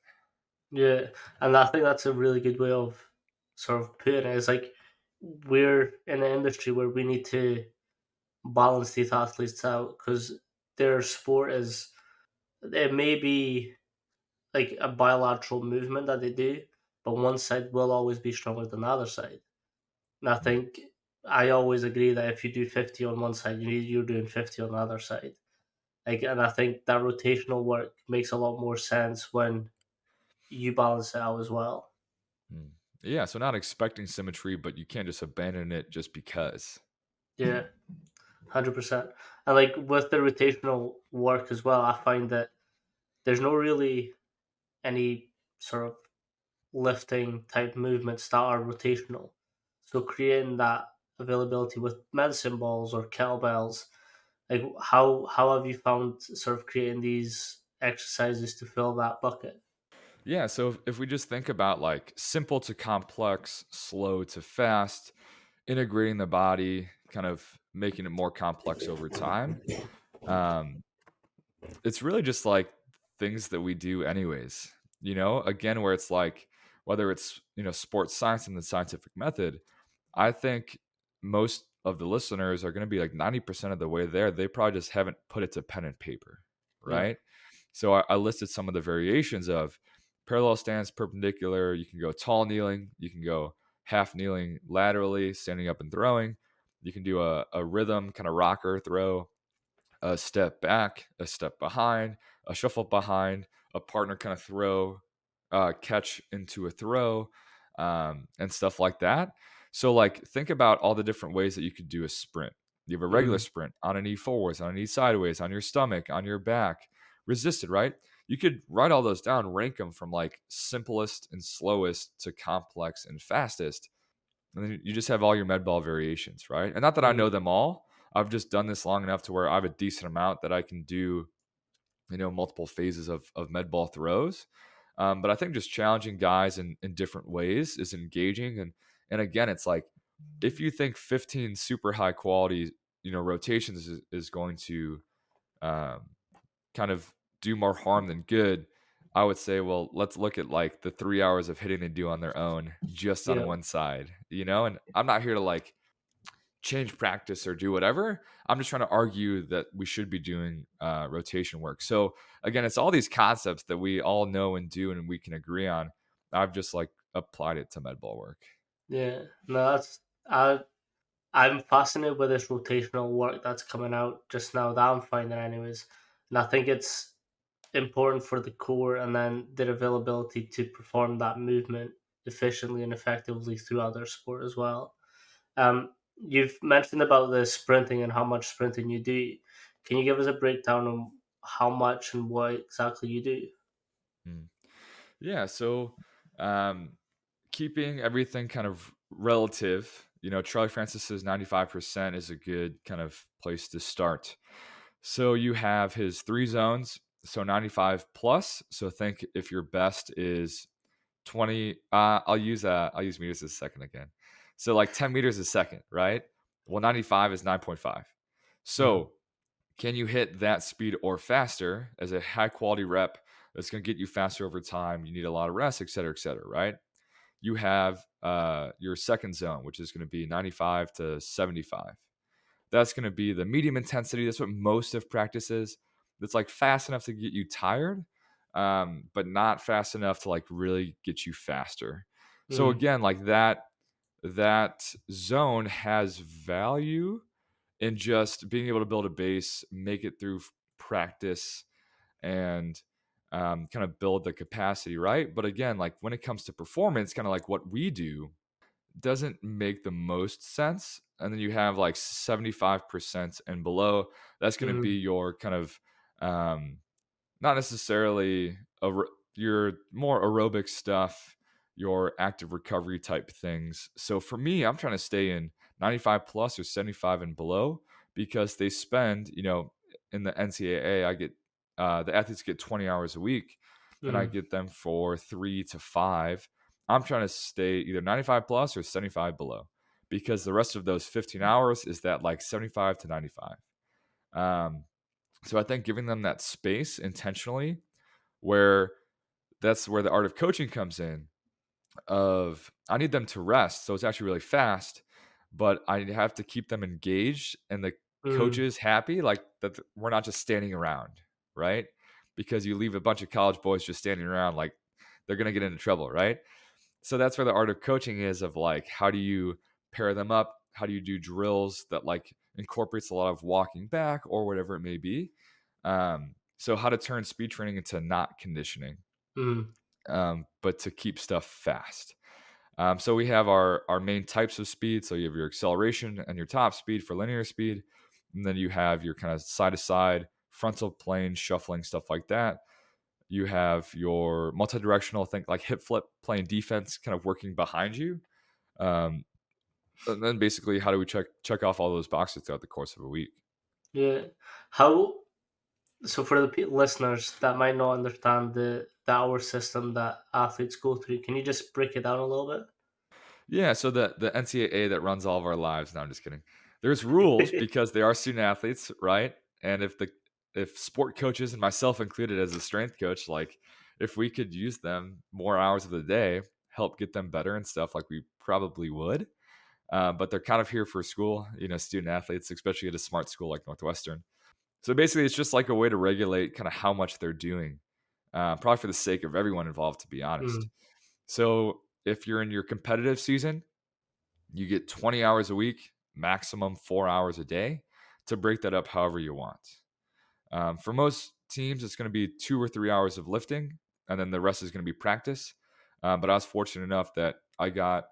yeah and i think that's a really good way of sort of putting it is like we're in an industry where we need to balance these athletes out because their sport is it may be like a bilateral movement that they do, but one side will always be stronger than the other side. And I think I always agree that if you do 50 on one side, you you're doing 50 on the other side. Like, and I think that rotational work makes a lot more sense when you balance it out as well. Hmm. Yeah, so not expecting symmetry, but you can't just abandon it just because. Yeah, hundred percent. And like with the rotational work as well, I find that there's no really any sort of lifting type movements that are rotational. So creating that availability with medicine balls or kettlebells, like how how have you found sort of creating these exercises to fill that bucket? Yeah, so if we just think about like simple to complex, slow to fast, integrating the body, kind of making it more complex over time. Um, it's really just like things that we do anyways you know? Again where it's like whether it's you know sports science and the scientific method i think most of the listeners are going to be like 90% of the way there they probably just haven't put it to pen and paper right? Yeah. so I, I listed some of the variations of parallel stance perpendicular you can go tall kneeling you can go half kneeling laterally standing up and throwing. You can do a, a rhythm kind of rocker throw a step back a step behind a shuffle behind, a partner kind of throw, uh, catch into a throw, um, and stuff like that. So, like, think about all the different ways that you could do a sprint. You have a regular mm. sprint on a knee forwards, on a knee sideways, on your stomach, on your back, resisted, right? You could write all those down, rank them from like simplest and slowest to complex and fastest. And then you just have all your med ball variations, right? And not that I know mm. them all. I've just done this long enough to where I have a decent amount that I can do you know multiple phases of of med ball throws. Um, but I think just challenging guys in in different ways is engaging and and again it's like if you think 15 super high quality you know rotations is, is going to um, kind of do more harm than good i would say well let's look at like the three hours of hitting they do on their own just on yeah. one side you know and i'm not here to like change practice or do whatever. I'm just trying to argue that we should be doing uh, rotation work. So again, it's all these concepts that we all know and do and we can agree on. I've just like applied it to med ball work. Yeah, no, that's I. I'm fascinated with this rotational work that's coming out just now that I'm finding, anyways. And I think it's important for the core and then their availability to perform that movement efficiently and effectively throughout their sport as well. Um, you've mentioned about the sprinting and how much sprinting you do. Can you give us a breakdown on how much and what exactly you do? Hmm. Yeah, so um, keeping everything kind of relative, you know, Charlie Francis's 95% is a good kind of place to start. So you have his three zones, so 95 plus. So think if your best is 20, uh, I'll use uh, I'll use meters a second again. So like 10 meters a second, right? Well, 95 is 9.5. So mm-hmm. can you hit that speed or faster as a high quality rep that's going to get you faster over time? You need a lot of rest, et cetera, et cetera, right? You have uh, your second zone, which is going to be 95 to 75. That's going to be the medium intensity. That's what most of practice is. That's like fast enough to get you tired, um, but not fast enough to like really get you faster. Mm. So again, like that that zone has value in just being able to build a base, make it through practice, and um, kind of build the capacity, right? But again, like when it comes to performance, kind of like what we do doesn't make the most sense. And then you have like 75% and below. That's going to mm. be your kind of um, not necessarily a, your more aerobic stuff, your active recovery type things. So for me, I'm trying to stay in 95 plus or 75 and below because they spend, you know, in the NCAA, I get uh, the athletes get 20 hours a week mm. and I mm. get them for three to five. I'm trying to stay either 95 plus or 75 below because the rest of those 15 hours is that like 75 to 95. Um, so I think giving them that space intentionally, where that's where the art of coaching comes in. Of I need them to rest, so it's actually really fast, but I have to keep them engaged and the mm. coaches happy, like that we're not just standing around right? Because you leave a bunch of college boys just standing around, like they're going to get into trouble, right? So that's where the art of coaching is of like, how do you pair them up? How do you do drills that like incorporates a lot of walking back or whatever it may be? Um, so how to turn speed training into not conditioning, mm. Um, but to keep stuff fast. Um, so we have our our main types of speed. So you have your acceleration and your top speed for linear speed, and then you have your kind of side to side frontal plane shuffling, stuff like that. You have your multi-directional, think like hip flip playing defense, kind of working behind you. Um, and then basically, how do we check check off all those boxes throughout the course of a week? Yeah. How? So for the listeners that might not understand the the hour system that athletes go through, can you just break it down a little bit? Yeah. So the the NCAA that runs all of our lives. No, I'm just kidding. There's rules because they are student athletes, right? And if the if sport coaches and myself included as a strength coach, like if we could use them more hours of the day, help get them better and stuff, like we probably would. Uh, but they're kind of here for school, you know, student athletes, especially at a smart school like Northwestern. So basically, it's just like a way to regulate kind of how much they're doing, uh, probably for the sake of everyone involved, to be honest. Mm. So if you're in your competitive season, you get 20 hours a week, maximum four hours a day to break that up however you want. Um, for most teams, it's going to be two or three hours of lifting, and then the rest is going to be practice. Um, but I was fortunate enough that I got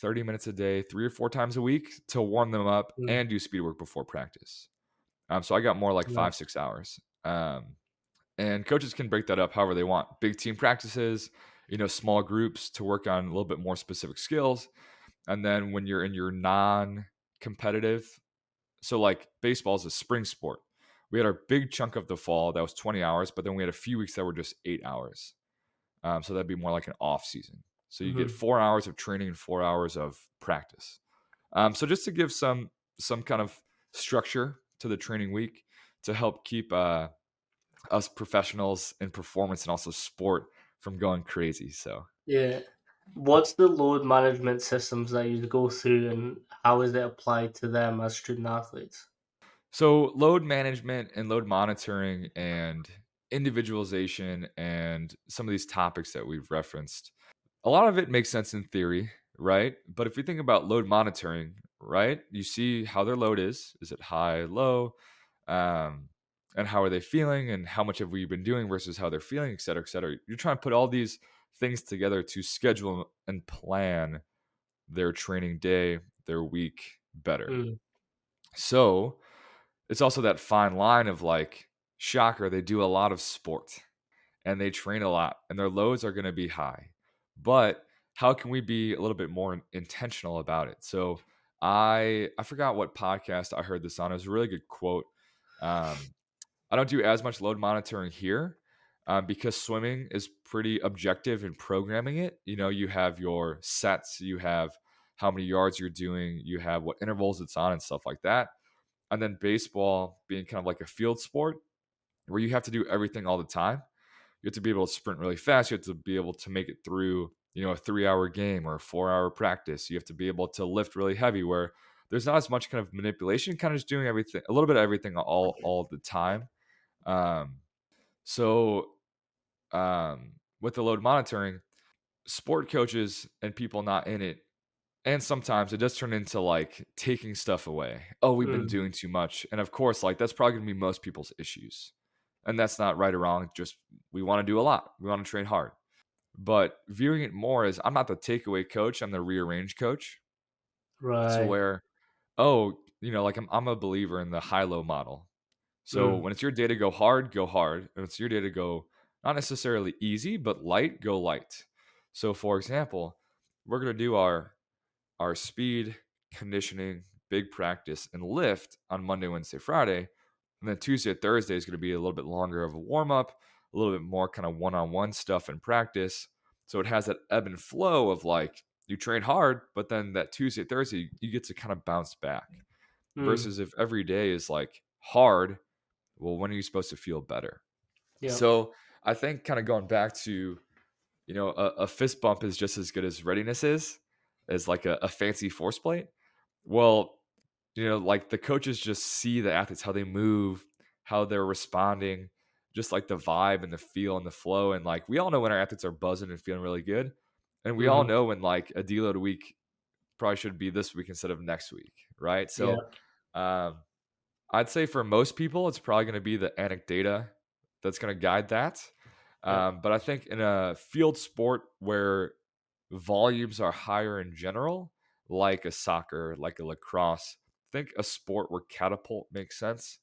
30 minutes a day, three or four times a week to warm them up mm. and do speed work before practice. Um, so I got more like five, six hours. Um, and coaches can break that up however they want. Big team practices, you know, small groups to work on a little bit more specific skills. And then when you're in your non competitive, so like baseball is a spring sport we had our big chunk of the fall that was 20 hours, but then we had a few weeks that were just eight hours. Um, so that'd be more like an off season. So you mm-hmm. get four hours of training and four hours of practice. Um, so just to give some some kind of structure to the training week to help keep uh, us professionals in performance and also sport from going crazy. So yeah, what's the load management systems that you go through, and how is it applied to them as student athletes? So, load management and load monitoring and individualization and some of these topics that we've referenced, a lot of it makes sense in theory, right? But if you think about load monitoring, right, you see how their load is. Is it high, low? Um, and how are they feeling and how much have we been doing versus how they're feeling, et cetera, et cetera. You're trying to put all these things together to schedule and plan their training day, their week better. Mm. So, it's also that fine line of like, shocker, they do a lot of sport and they train a lot and their loads are going to be high. But how can we be a little bit more intentional about it? So I I forgot what podcast I heard this on. It was a really good quote. Um, I don't do as much load monitoring here um, because swimming is pretty objective in programming it. You know, you have your sets, you have how many yards you're doing, you have what intervals it's on, and stuff like that. And then baseball being kind of like a field sport where you have to do everything all the time. You have to be able to sprint really fast. You have to be able to make it through, you know, a three hour game or a four hour practice. You have to be able to lift really heavy where there's not as much kind of manipulation, kind of just doing everything, a little bit of everything all, all the time. Um, so um, with the load monitoring, sport coaches and people not in it and sometimes it does turn into like taking stuff away. Oh, we've mm. been doing too much. And of course, like that's probably gonna be most people's issues. And that's not right or wrong. Just we want to do a lot. We want to train hard. But viewing it more as I'm not the takeaway coach, I'm the rearrange coach. Right. So where, oh, you know, like I'm I'm a believer in the high-low model. So mm. when it's your day to go hard, go hard. And it's your day to go not necessarily easy, but light, go light. So for example, we're gonna do our our speed, conditioning, big practice, and lift on Monday, Wednesday, Friday. And then Tuesday, Thursday is going to be a little bit longer of a warm up, a little bit more kind of one on one stuff in practice. So it has that ebb and flow of like you train hard, but then that Tuesday, Thursday, you get to kind of bounce back. Mm. Versus if every day is like hard, well, when are you supposed to feel better? Yeah. So I think kind of going back to, you know, a, a fist bump is just as good as readiness is as like a, a fancy force plate. Well, you know, like the coaches just see the athletes, how they move, how they're responding, just like the vibe and the feel and the flow. And like we all know when our athletes are buzzing and feeling really good. And we mm-hmm. all know when like a deload week probably should be this week instead of next week. Right. So yeah. um I'd say for most people it's probably gonna be the anecdata that's gonna guide that. Um, but I think in a field sport where volumes are higher in general, like a soccer, like a lacrosse. think a sport where catapult makes sense.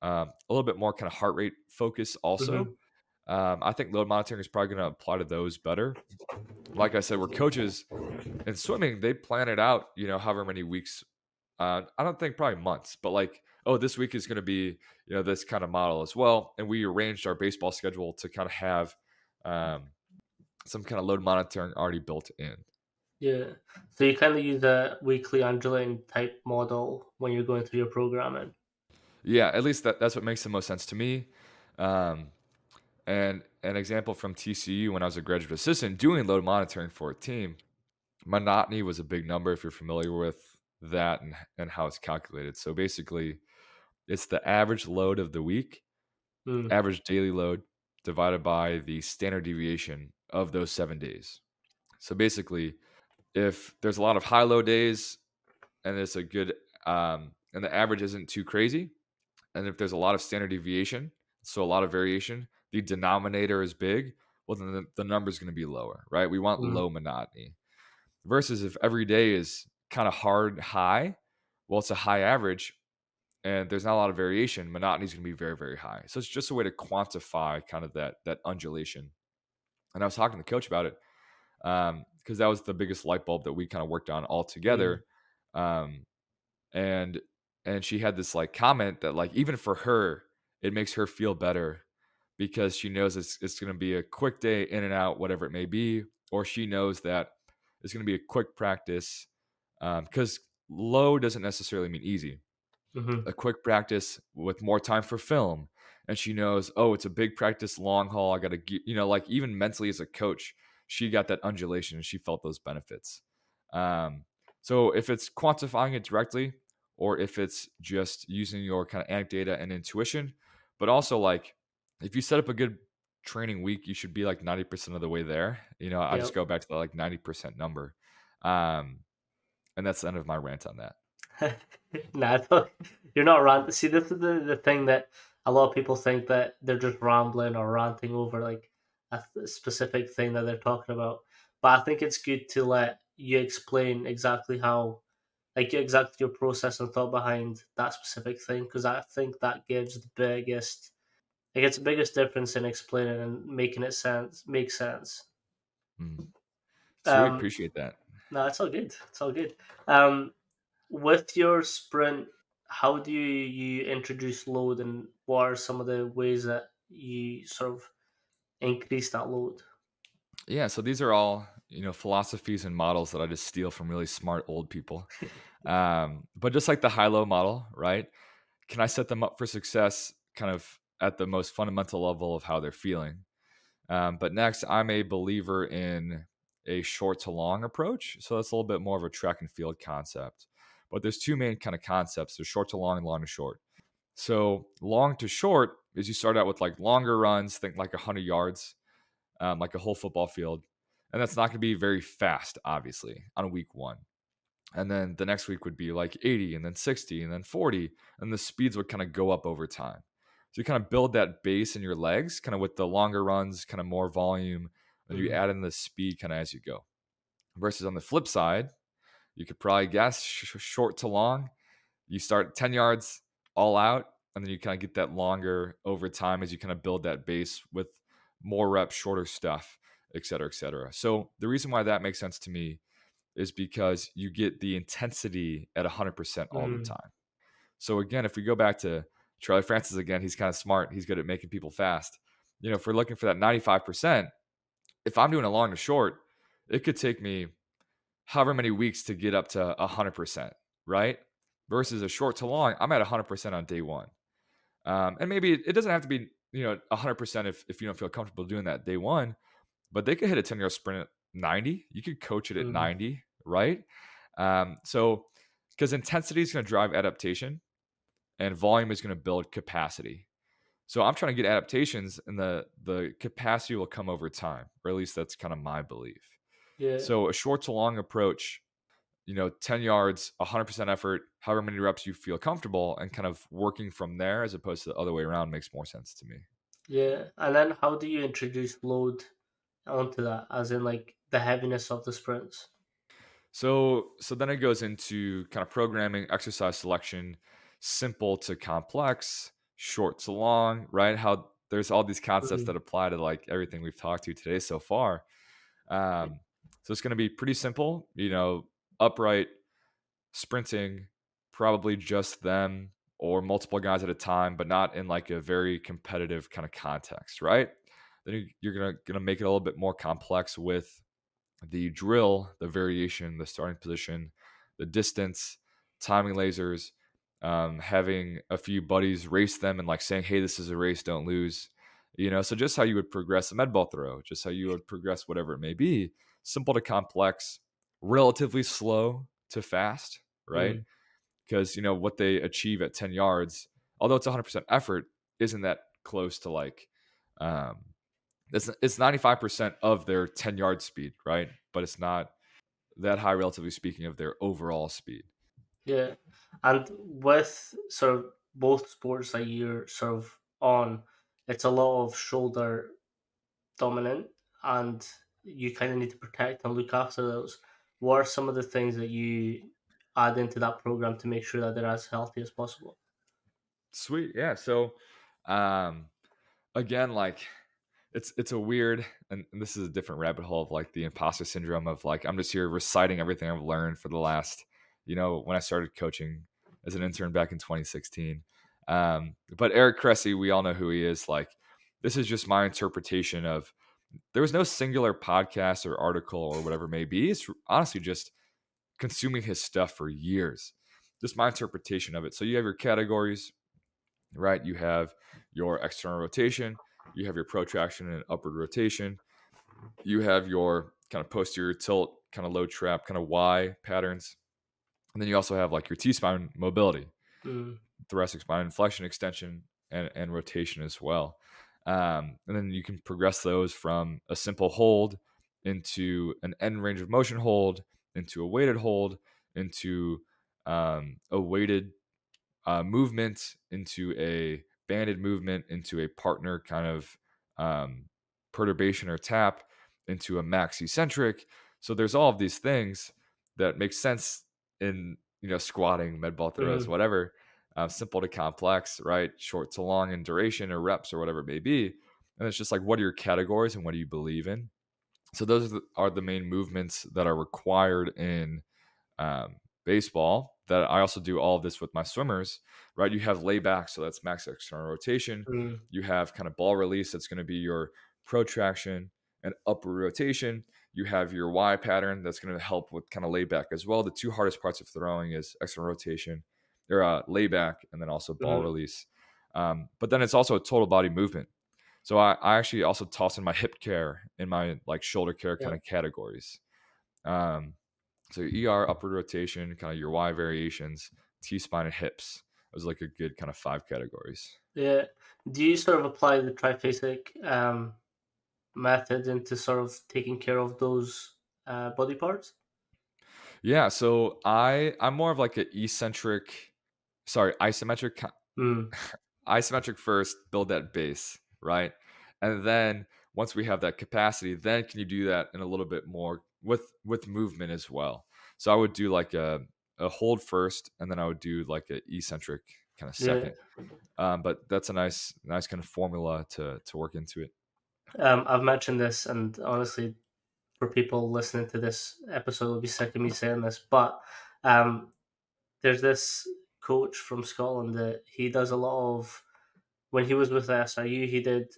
Um, a little bit more kind of heart rate focus also. Mm-hmm. Um, I think load monitoring is probably going to apply to those better. Like I said, we're coaches in swimming, they plan it out, you know, however many weeks. Uh, I don't think probably months, but like, oh, this week is going to be, you know, this kind of model as well. And we arranged our baseball schedule to kind of have um, some kind of load monitoring already built in. Yeah. So you kind of use a weekly undulating type model when you're going through your programming. Yeah, at least that, that's what makes the most sense to me. Um, and an example from TCU when I was a graduate assistant doing load monitoring for a team, monotony was a big number if you're familiar with that and, and how it's calculated. So basically, it's the average load of the week, mm. average daily load divided by the standard deviation of those seven days. So basically, if there's a lot of high low days and it's a good, um, and the average isn't too crazy, and if there's a lot of standard deviation, so a lot of variation, the denominator is big, well, then the, the number is going to be lower, right? We want mm. low monotony. Versus if every day is kind of hard high, well, it's a high average and there's not a lot of variation, monotony is going to be very, very high. So it's just a way to quantify kind of that that undulation and I was talking to the coach about it because um, that was the biggest light bulb that we kind of worked on all together. Mm. Um, and and she had this like comment that like even for her, it makes her feel better because she knows it's it's going to be a quick day in and out, whatever it may be, or she knows that it's going to be a quick practice because um, low doesn't necessarily mean easy. Mm-hmm. A quick practice with more time for film, and she knows, oh, it's a big practice, long haul. I got to, you know, like even mentally as a coach, she got that undulation and she felt those benefits. Um, so if it's quantifying it directly, or if it's just using your kind of anecdata and intuition, but also like if you set up a good training week, you should be like 90% of the way there. You know, I just go back to the like 90% number. Um, and that's the end of my rant on that. nah, you're not ranting. See, this is the, the thing that a lot of people think that they're just rambling or ranting over like a specific thing that they're talking about. But I think it's good to let you explain exactly how, like exactly your process and thought behind that specific thing, because I think that gives the biggest, like it's the biggest difference in explaining and making it sense make sense. Mm. So um, we appreciate that. No, it's all good. It's all good. Um, with your sprint, how do you, you introduce load, and what are some of the ways that you sort of increase that load? Yeah, so these are all you know philosophies and models that I just steal from really smart old people. um, but just like the high low model, right? Can I set them up for success, kind of at the most fundamental level of how they're feeling? Um, but next, I'm a believer in a short to long approach. So that's a little bit more of a track and field concept. But there's two main kind of concepts: there's short to long and long to short. So long to short is you start out with like longer runs, think like 100 yards, um, like a whole football field, and that's not going to be very fast, obviously, on week one. And then the next week would be like 80, and then 60, and then 40, and the speeds would kind of go up over time. So you kind of build that base in your legs, kind of with the longer runs, kind of more volume, and you mm-hmm. add in the speed kind of as you go. Versus on the flip side, you could probably guess sh- short to long. You start 10 yards all out, and then you kind of get that longer over time as you kind of build that base with more reps, shorter stuff, et cetera, et cetera. So the reason why that makes sense to me is because you get the intensity at 100% all mm. the time. So again, if we go back to Charlie Francis again, he's kind of smart. He's good at making people fast. You know, if we're looking for that 95%, if I'm doing a long to short, it could take me however many weeks to get up to 100%, right? Versus a short to long, I'm at 100% on day one. Um, and maybe it doesn't have to be, you know, 100% if, if you don't feel comfortable doing that day one, but they could hit a 10 yard sprint at 90. You could coach it at mm-hmm. 90, right? Um, so, because intensity is going to drive adaptation and volume is going to build capacity. So I'm trying to get adaptations, and the the capacity will come over time, or at least that's kind of my belief. Yeah. So a short to long approach, you know, 10 yards, 100% effort, however many reps you feel comfortable, and kind of working from there as opposed to the other way around makes more sense to me. Yeah, and then how do you introduce load onto that, as in like the heaviness of the sprints? So so then it goes into kind of programming, exercise selection, simple to complex short to long, right? How there's all these concepts mm-hmm. that apply to like everything we've talked to today so far. Um, so it's going to be pretty simple, you know, upright, sprinting, probably just them or multiple guys at a time, but not in like a very competitive kind of context, right? Then you're gonna gonna make it a little bit more complex with the drill, the variation, the starting position, the distance, timing lasers, um, having a few buddies race them and like saying, "Hey, this is a race, don't lose." You know, so just how you would progress a med ball throw, just how you would progress whatever it may be, simple to complex, relatively slow to fast, right? Because mm. you know what they achieve at ten yards, although it's 100 percent effort, isn't that close to like, um, it's it's 95 percent of their 10 yard speed, right? But it's not that high, relatively speaking, of their overall speed. Yeah, and with sort of both sports that you're sort of on, it's a lot of shoulder dominant, and you kind of need to protect and look after those. What are some of the things that you add into that program to make sure that they're as healthy as possible? Sweet, yeah. So, um, again, like it's it's a weird and, this is a different rabbit hole of like the imposter syndrome of like I'm just here reciting everything I've learned for the last you know, when I started coaching as an intern back in 2016. Um, but Eric Cressey, we all know who he is. Like, this is just my interpretation of there was no singular podcast or article or whatever it may be. It's honestly just consuming his stuff for years. Just my interpretation of it. So you have your categories, right? You have your external rotation, you have your protraction and upward rotation, you have your kind of posterior tilt, kind of low trap, kind of Y patterns, and then you also have like your T spine mobility, mm. thoracic spine flexion, extension, and, and rotation as well. Um, and then you can progress those from a simple hold into an end range of motion hold, into a weighted hold, into um, a weighted uh, movement, into a banded movement, into a partner kind of um, perturbation or tap, into a max eccentric. So there's all of these things that make sense in you know squatting, med ball throws, mm-hmm. whatever, uh, simple to complex, right? Short to long in duration or reps or whatever it may be. And it's just like, what are your categories and what do you believe in? So those are the, are the main movements that are required in um, baseball that I also do all of this with my swimmers, right? You have layback, so that's max external rotation. Mm. You have kind of ball release, that's going to be your protraction and upward rotation. You have your Y pattern, that's going to help with kind of layback as well. The two hardest parts of throwing is external rotation, or uh, layback, and then also ball Mhm. release. Um, but then it's also a total body movement. So I, I actually also toss in my hip care in my like shoulder care Yeah. kind of categories. Um, so ER, upward rotation, kind of your Y variations, T spine and hips. Those are like a good kind of five categories. Yeah. Do you sort of apply the triphasic um, method into sort of taking care of those uh, body parts? Yeah, so I I'm more of like an eccentric, sorry, isometric Mm. isometric first, build that base, right? And then once we have that capacity, then can you do that in a little bit more with with movement as well? So I would do like a a hold first, and then I would do like an eccentric kind of Yeah. second. Um, but that's a nice nice kind of formula to to work into it. Um, I've mentioned this, and honestly, for people listening to this episode, will be sick of me saying this, but um, there's this coach from Scotland that he does a lot of. When he was with SIU, he did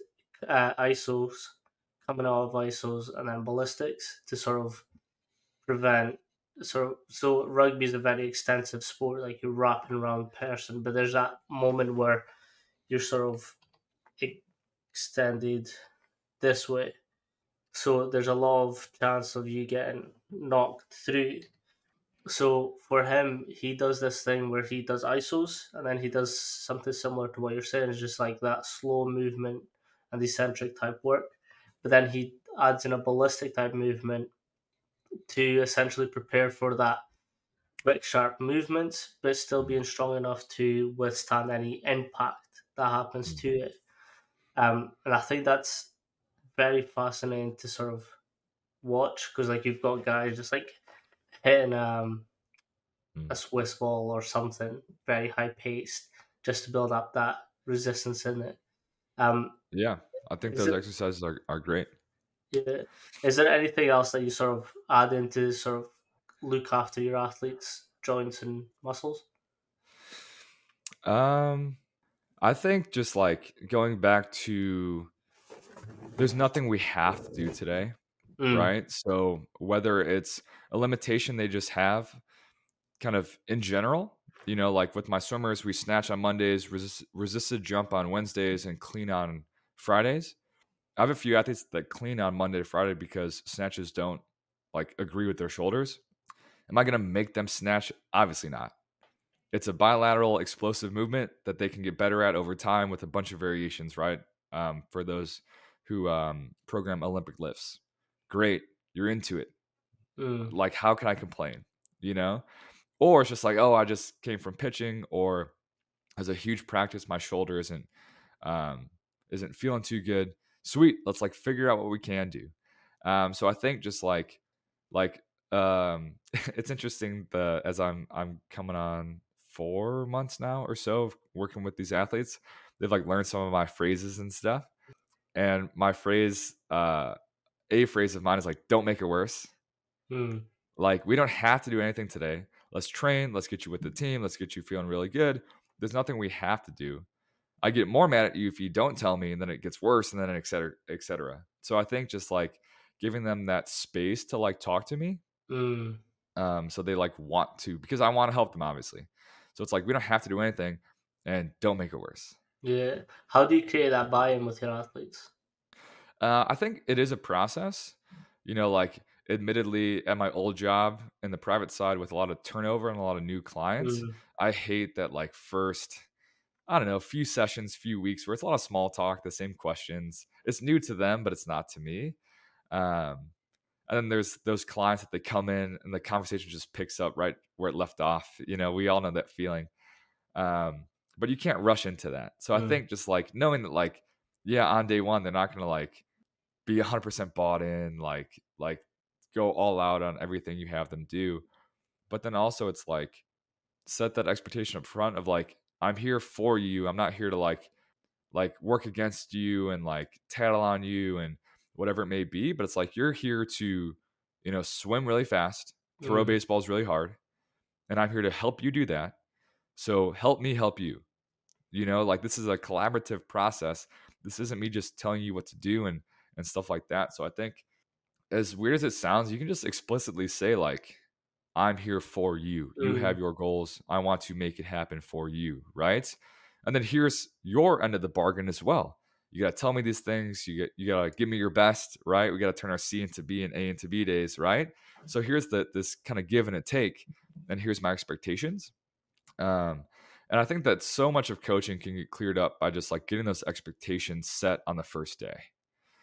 uh, isos, coming out of isos, and then ballistics to sort of prevent. So, so rugby is a very extensive sport, like you're wrapping around person, but there's that moment where you're sort of extended this way. So there's a lot of chance of you getting knocked through. So for him, he does this thing where he does isos and then he does something similar to what you're saying, it's just like that slow movement and eccentric type work. But then he adds in a ballistic type movement to essentially prepare for that quick, sharp movements, but still being strong enough to withstand any impact that happens to it. Um, and I think that's very fascinating to sort of watch because like you've got guys just like hitting um, Mm. a Swiss ball or something very high paced just to build up that resistance in it. Um, Yeah, I think those it- exercises are, are great. yeah. Is there anything else that you sort of add in to sort of look after your athletes' joints and muscles? Um, I think just like going back to there's nothing we have to do today, Mm, right? So whether it's a limitation they just have, kind of in general, you know, like with my swimmers, we snatch on Mondays, resist, resisted jump on Wednesdays, and clean on Fridays. I have a few athletes that clean on Monday to Friday because snatches don't like agree with their shoulders. Am I going to make them snatch? Obviously not. It's a bilateral explosive movement that they can get better at over time with a bunch of variations, right? Um, for those who um, program Olympic lifts, great, you're into it. mm, Like, how can I complain? You know, or it's just like, oh, I just came from pitching, or as a huge practice, my shoulder isn't um, isn't feeling too good. Sweet, let's like figure out what we can do. Um, so I think just like like um, it's interesting the as I'm I'm coming on four months now or so of working with these athletes. They've like learned some of my phrases and stuff. And my phrase, uh, a phrase of mine is like, "Don't make it worse." mm, Like we don't have to do anything today. Let's train. Let's get you with the team. Let's get you feeling really good. There's nothing we have to do. I get more mad at you if you don't tell me, and then it gets worse, and then et cetera, et cetera. So I think just like giving them that space to like talk to me, mm. um, so they like want to because I want to help them, obviously. So it's like we don't have to do anything, and don't make it worse. Yeah. How do you create that buy-in with your athletes? Uh, I think it is a process. You know, like admittedly, at my old job in the private side with a lot of turnover and a lot of new clients, Mm, I hate that like first, I don't know, a few sessions, few weeks where it's a lot of small talk, the same questions. It's new to them, but it's not to me. Um, and then there's those clients that they come in and the conversation just picks up right where it left off. You know, we all know that feeling. Um, but you can't rush into that. So I Mm. think just like knowing that like, yeah, on day one, they're not gonna like be 100% bought in, like like go all out on everything you have them do. But then also it's like set that expectation up front of like I'm here for you. I'm not here to like like work against you and like tattle on you and whatever it may be, but it's like you're here to, you know, swim really fast, throw Mm. baseballs really hard, and I'm here to help you do that. So help me help you. You know, like this is a collaborative process. This isn't me just telling you what to do and and stuff like that. So I think as weird as it sounds, you can just explicitly say like I'm here for you. You Mm. have your goals. I want to make it happen for you, right? And then here's your end of the bargain as well. You gotta tell me these things. You get you gotta give me your best, right? We gotta turn our C into B and A into B days, right? So here's the this kind of give and a take, and here's my expectations. Um, and I think that so much of coaching can get cleared up by just like getting those expectations set on the first day.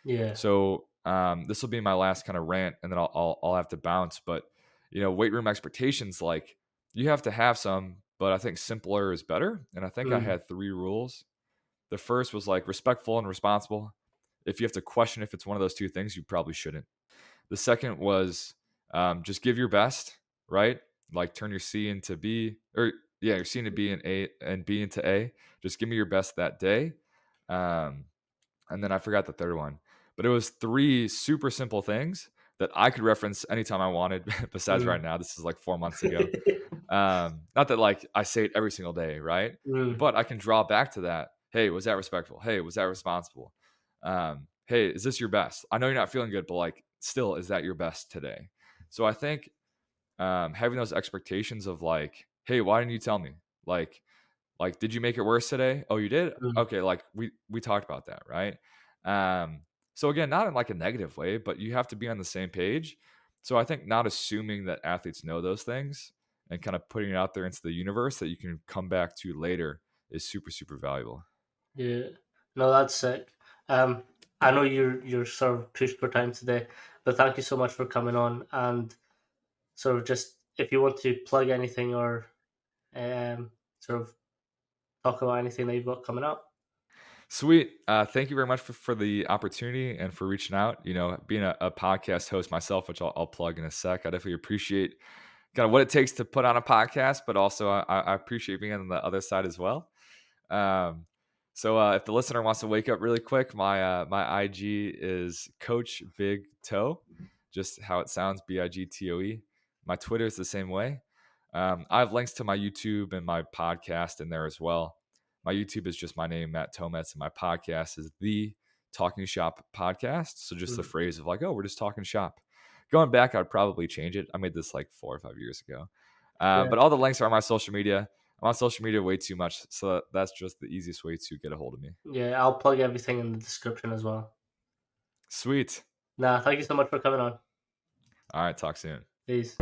Yeah. So um, this will be my last kind of rant, and then I'll, I'll I'll have to bounce. But you know, weight room expectations, like you have to have some, but I think simpler is better. And I think I Mm. had three rules. The first was like respectful and responsible. If you have to question if it's one of those two things, you probably shouldn't. The second was um, just give your best, right? Like turn your C into B, or yeah, your C into B and A and B into A. Just give me your best that day. Um, and then I forgot the third one, but it was three super simple things that I could reference anytime I wanted. Besides Mm. right now, this is like four months ago. um, not that like I say it every single day, right? Mm. But I can draw back to that. Hey, was that respectful? Hey, was that responsible? Um, hey, is this your best? I know you're not feeling good, but like, still, is that your best today? So I think um, having those expectations of like, hey, why didn't you tell me? Like, like, did you make it worse today? Oh, you did. Mhm. Okay, like we we talked about that, right? Um, so again, not in like a negative way, but you have to be on the same page. So I think not assuming that athletes know those things and kind of putting it out there into the universe that you can come back to later is super super valuable. Yeah, no, that's sick. Um, I know you're you're sort of pushed for time today, but thank you so much for coming on and sort of just if you want to plug anything or um sort of talk about anything that you've got coming up. Sweet. Uh, thank you very much for, for the opportunity and for reaching out. You know, being a, a podcast host myself, which I'll, I'll plug in a sec, I definitely appreciate kind of what it takes to put on a podcast, but also I, I appreciate being on the other side as well. Um, so uh, if the listener wants to wake up really quick, my uh, my IG is Coach Big Toe, just how it sounds, B I G T O E. My Twitter is the same way. Um, I have links to my YouTube and my podcast in there as well. My YouTube is just my name, Matt Tometz, and my podcast is the Talking Shop Podcast. So just the Mhm. phrase of like, oh, we're just talking shop. Going back, I'd probably change it. I made this like four or five years ago. Uh, Yeah. But all the links are on my social media. I'm on social media way too much, so that's just the easiest way to get a hold of me. Yeah, I'll plug everything in the description as well. Sweet. Nah, thank you so much for coming on. All right, talk soon. Peace.